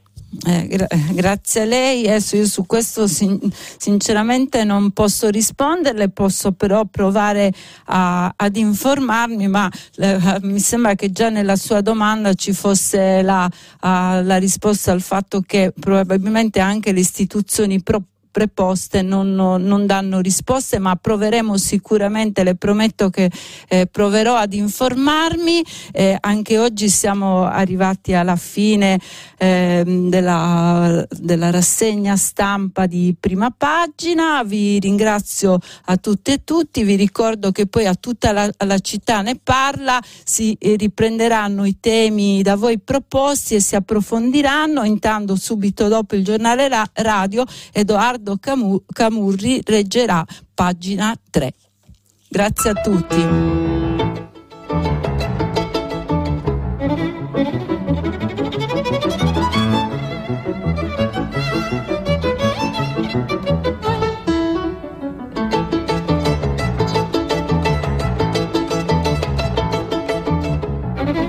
Eh, gra- grazie a lei, adesso io su questo sin- sinceramente non posso risponderle, posso però provare a- ad informarmi, ma eh, mi sembra che già nella sua domanda ci fosse la, uh, la risposta al fatto che probabilmente anche le istituzioni pro- preposte non, non, danno risposte, ma proveremo sicuramente, le prometto che eh, proverò ad informarmi. Eh, anche oggi siamo arrivati alla fine eh, della, della, rassegna stampa di prima pagina. Vi ringrazio a tutte e tutti, vi ricordo che poi a tutta la, la città ne parla, si eh, riprenderanno i temi da voi proposti e si approfondiranno. Intanto subito dopo il giornale ra- radio Edoardo Riccardo Camu- Camurri reggerà pagina 3. Grazie a tutti.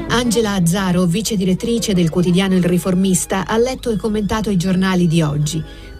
Angela Azzaro, vice direttrice del quotidiano Il Riformista, ha letto e commentato i giornali di oggi.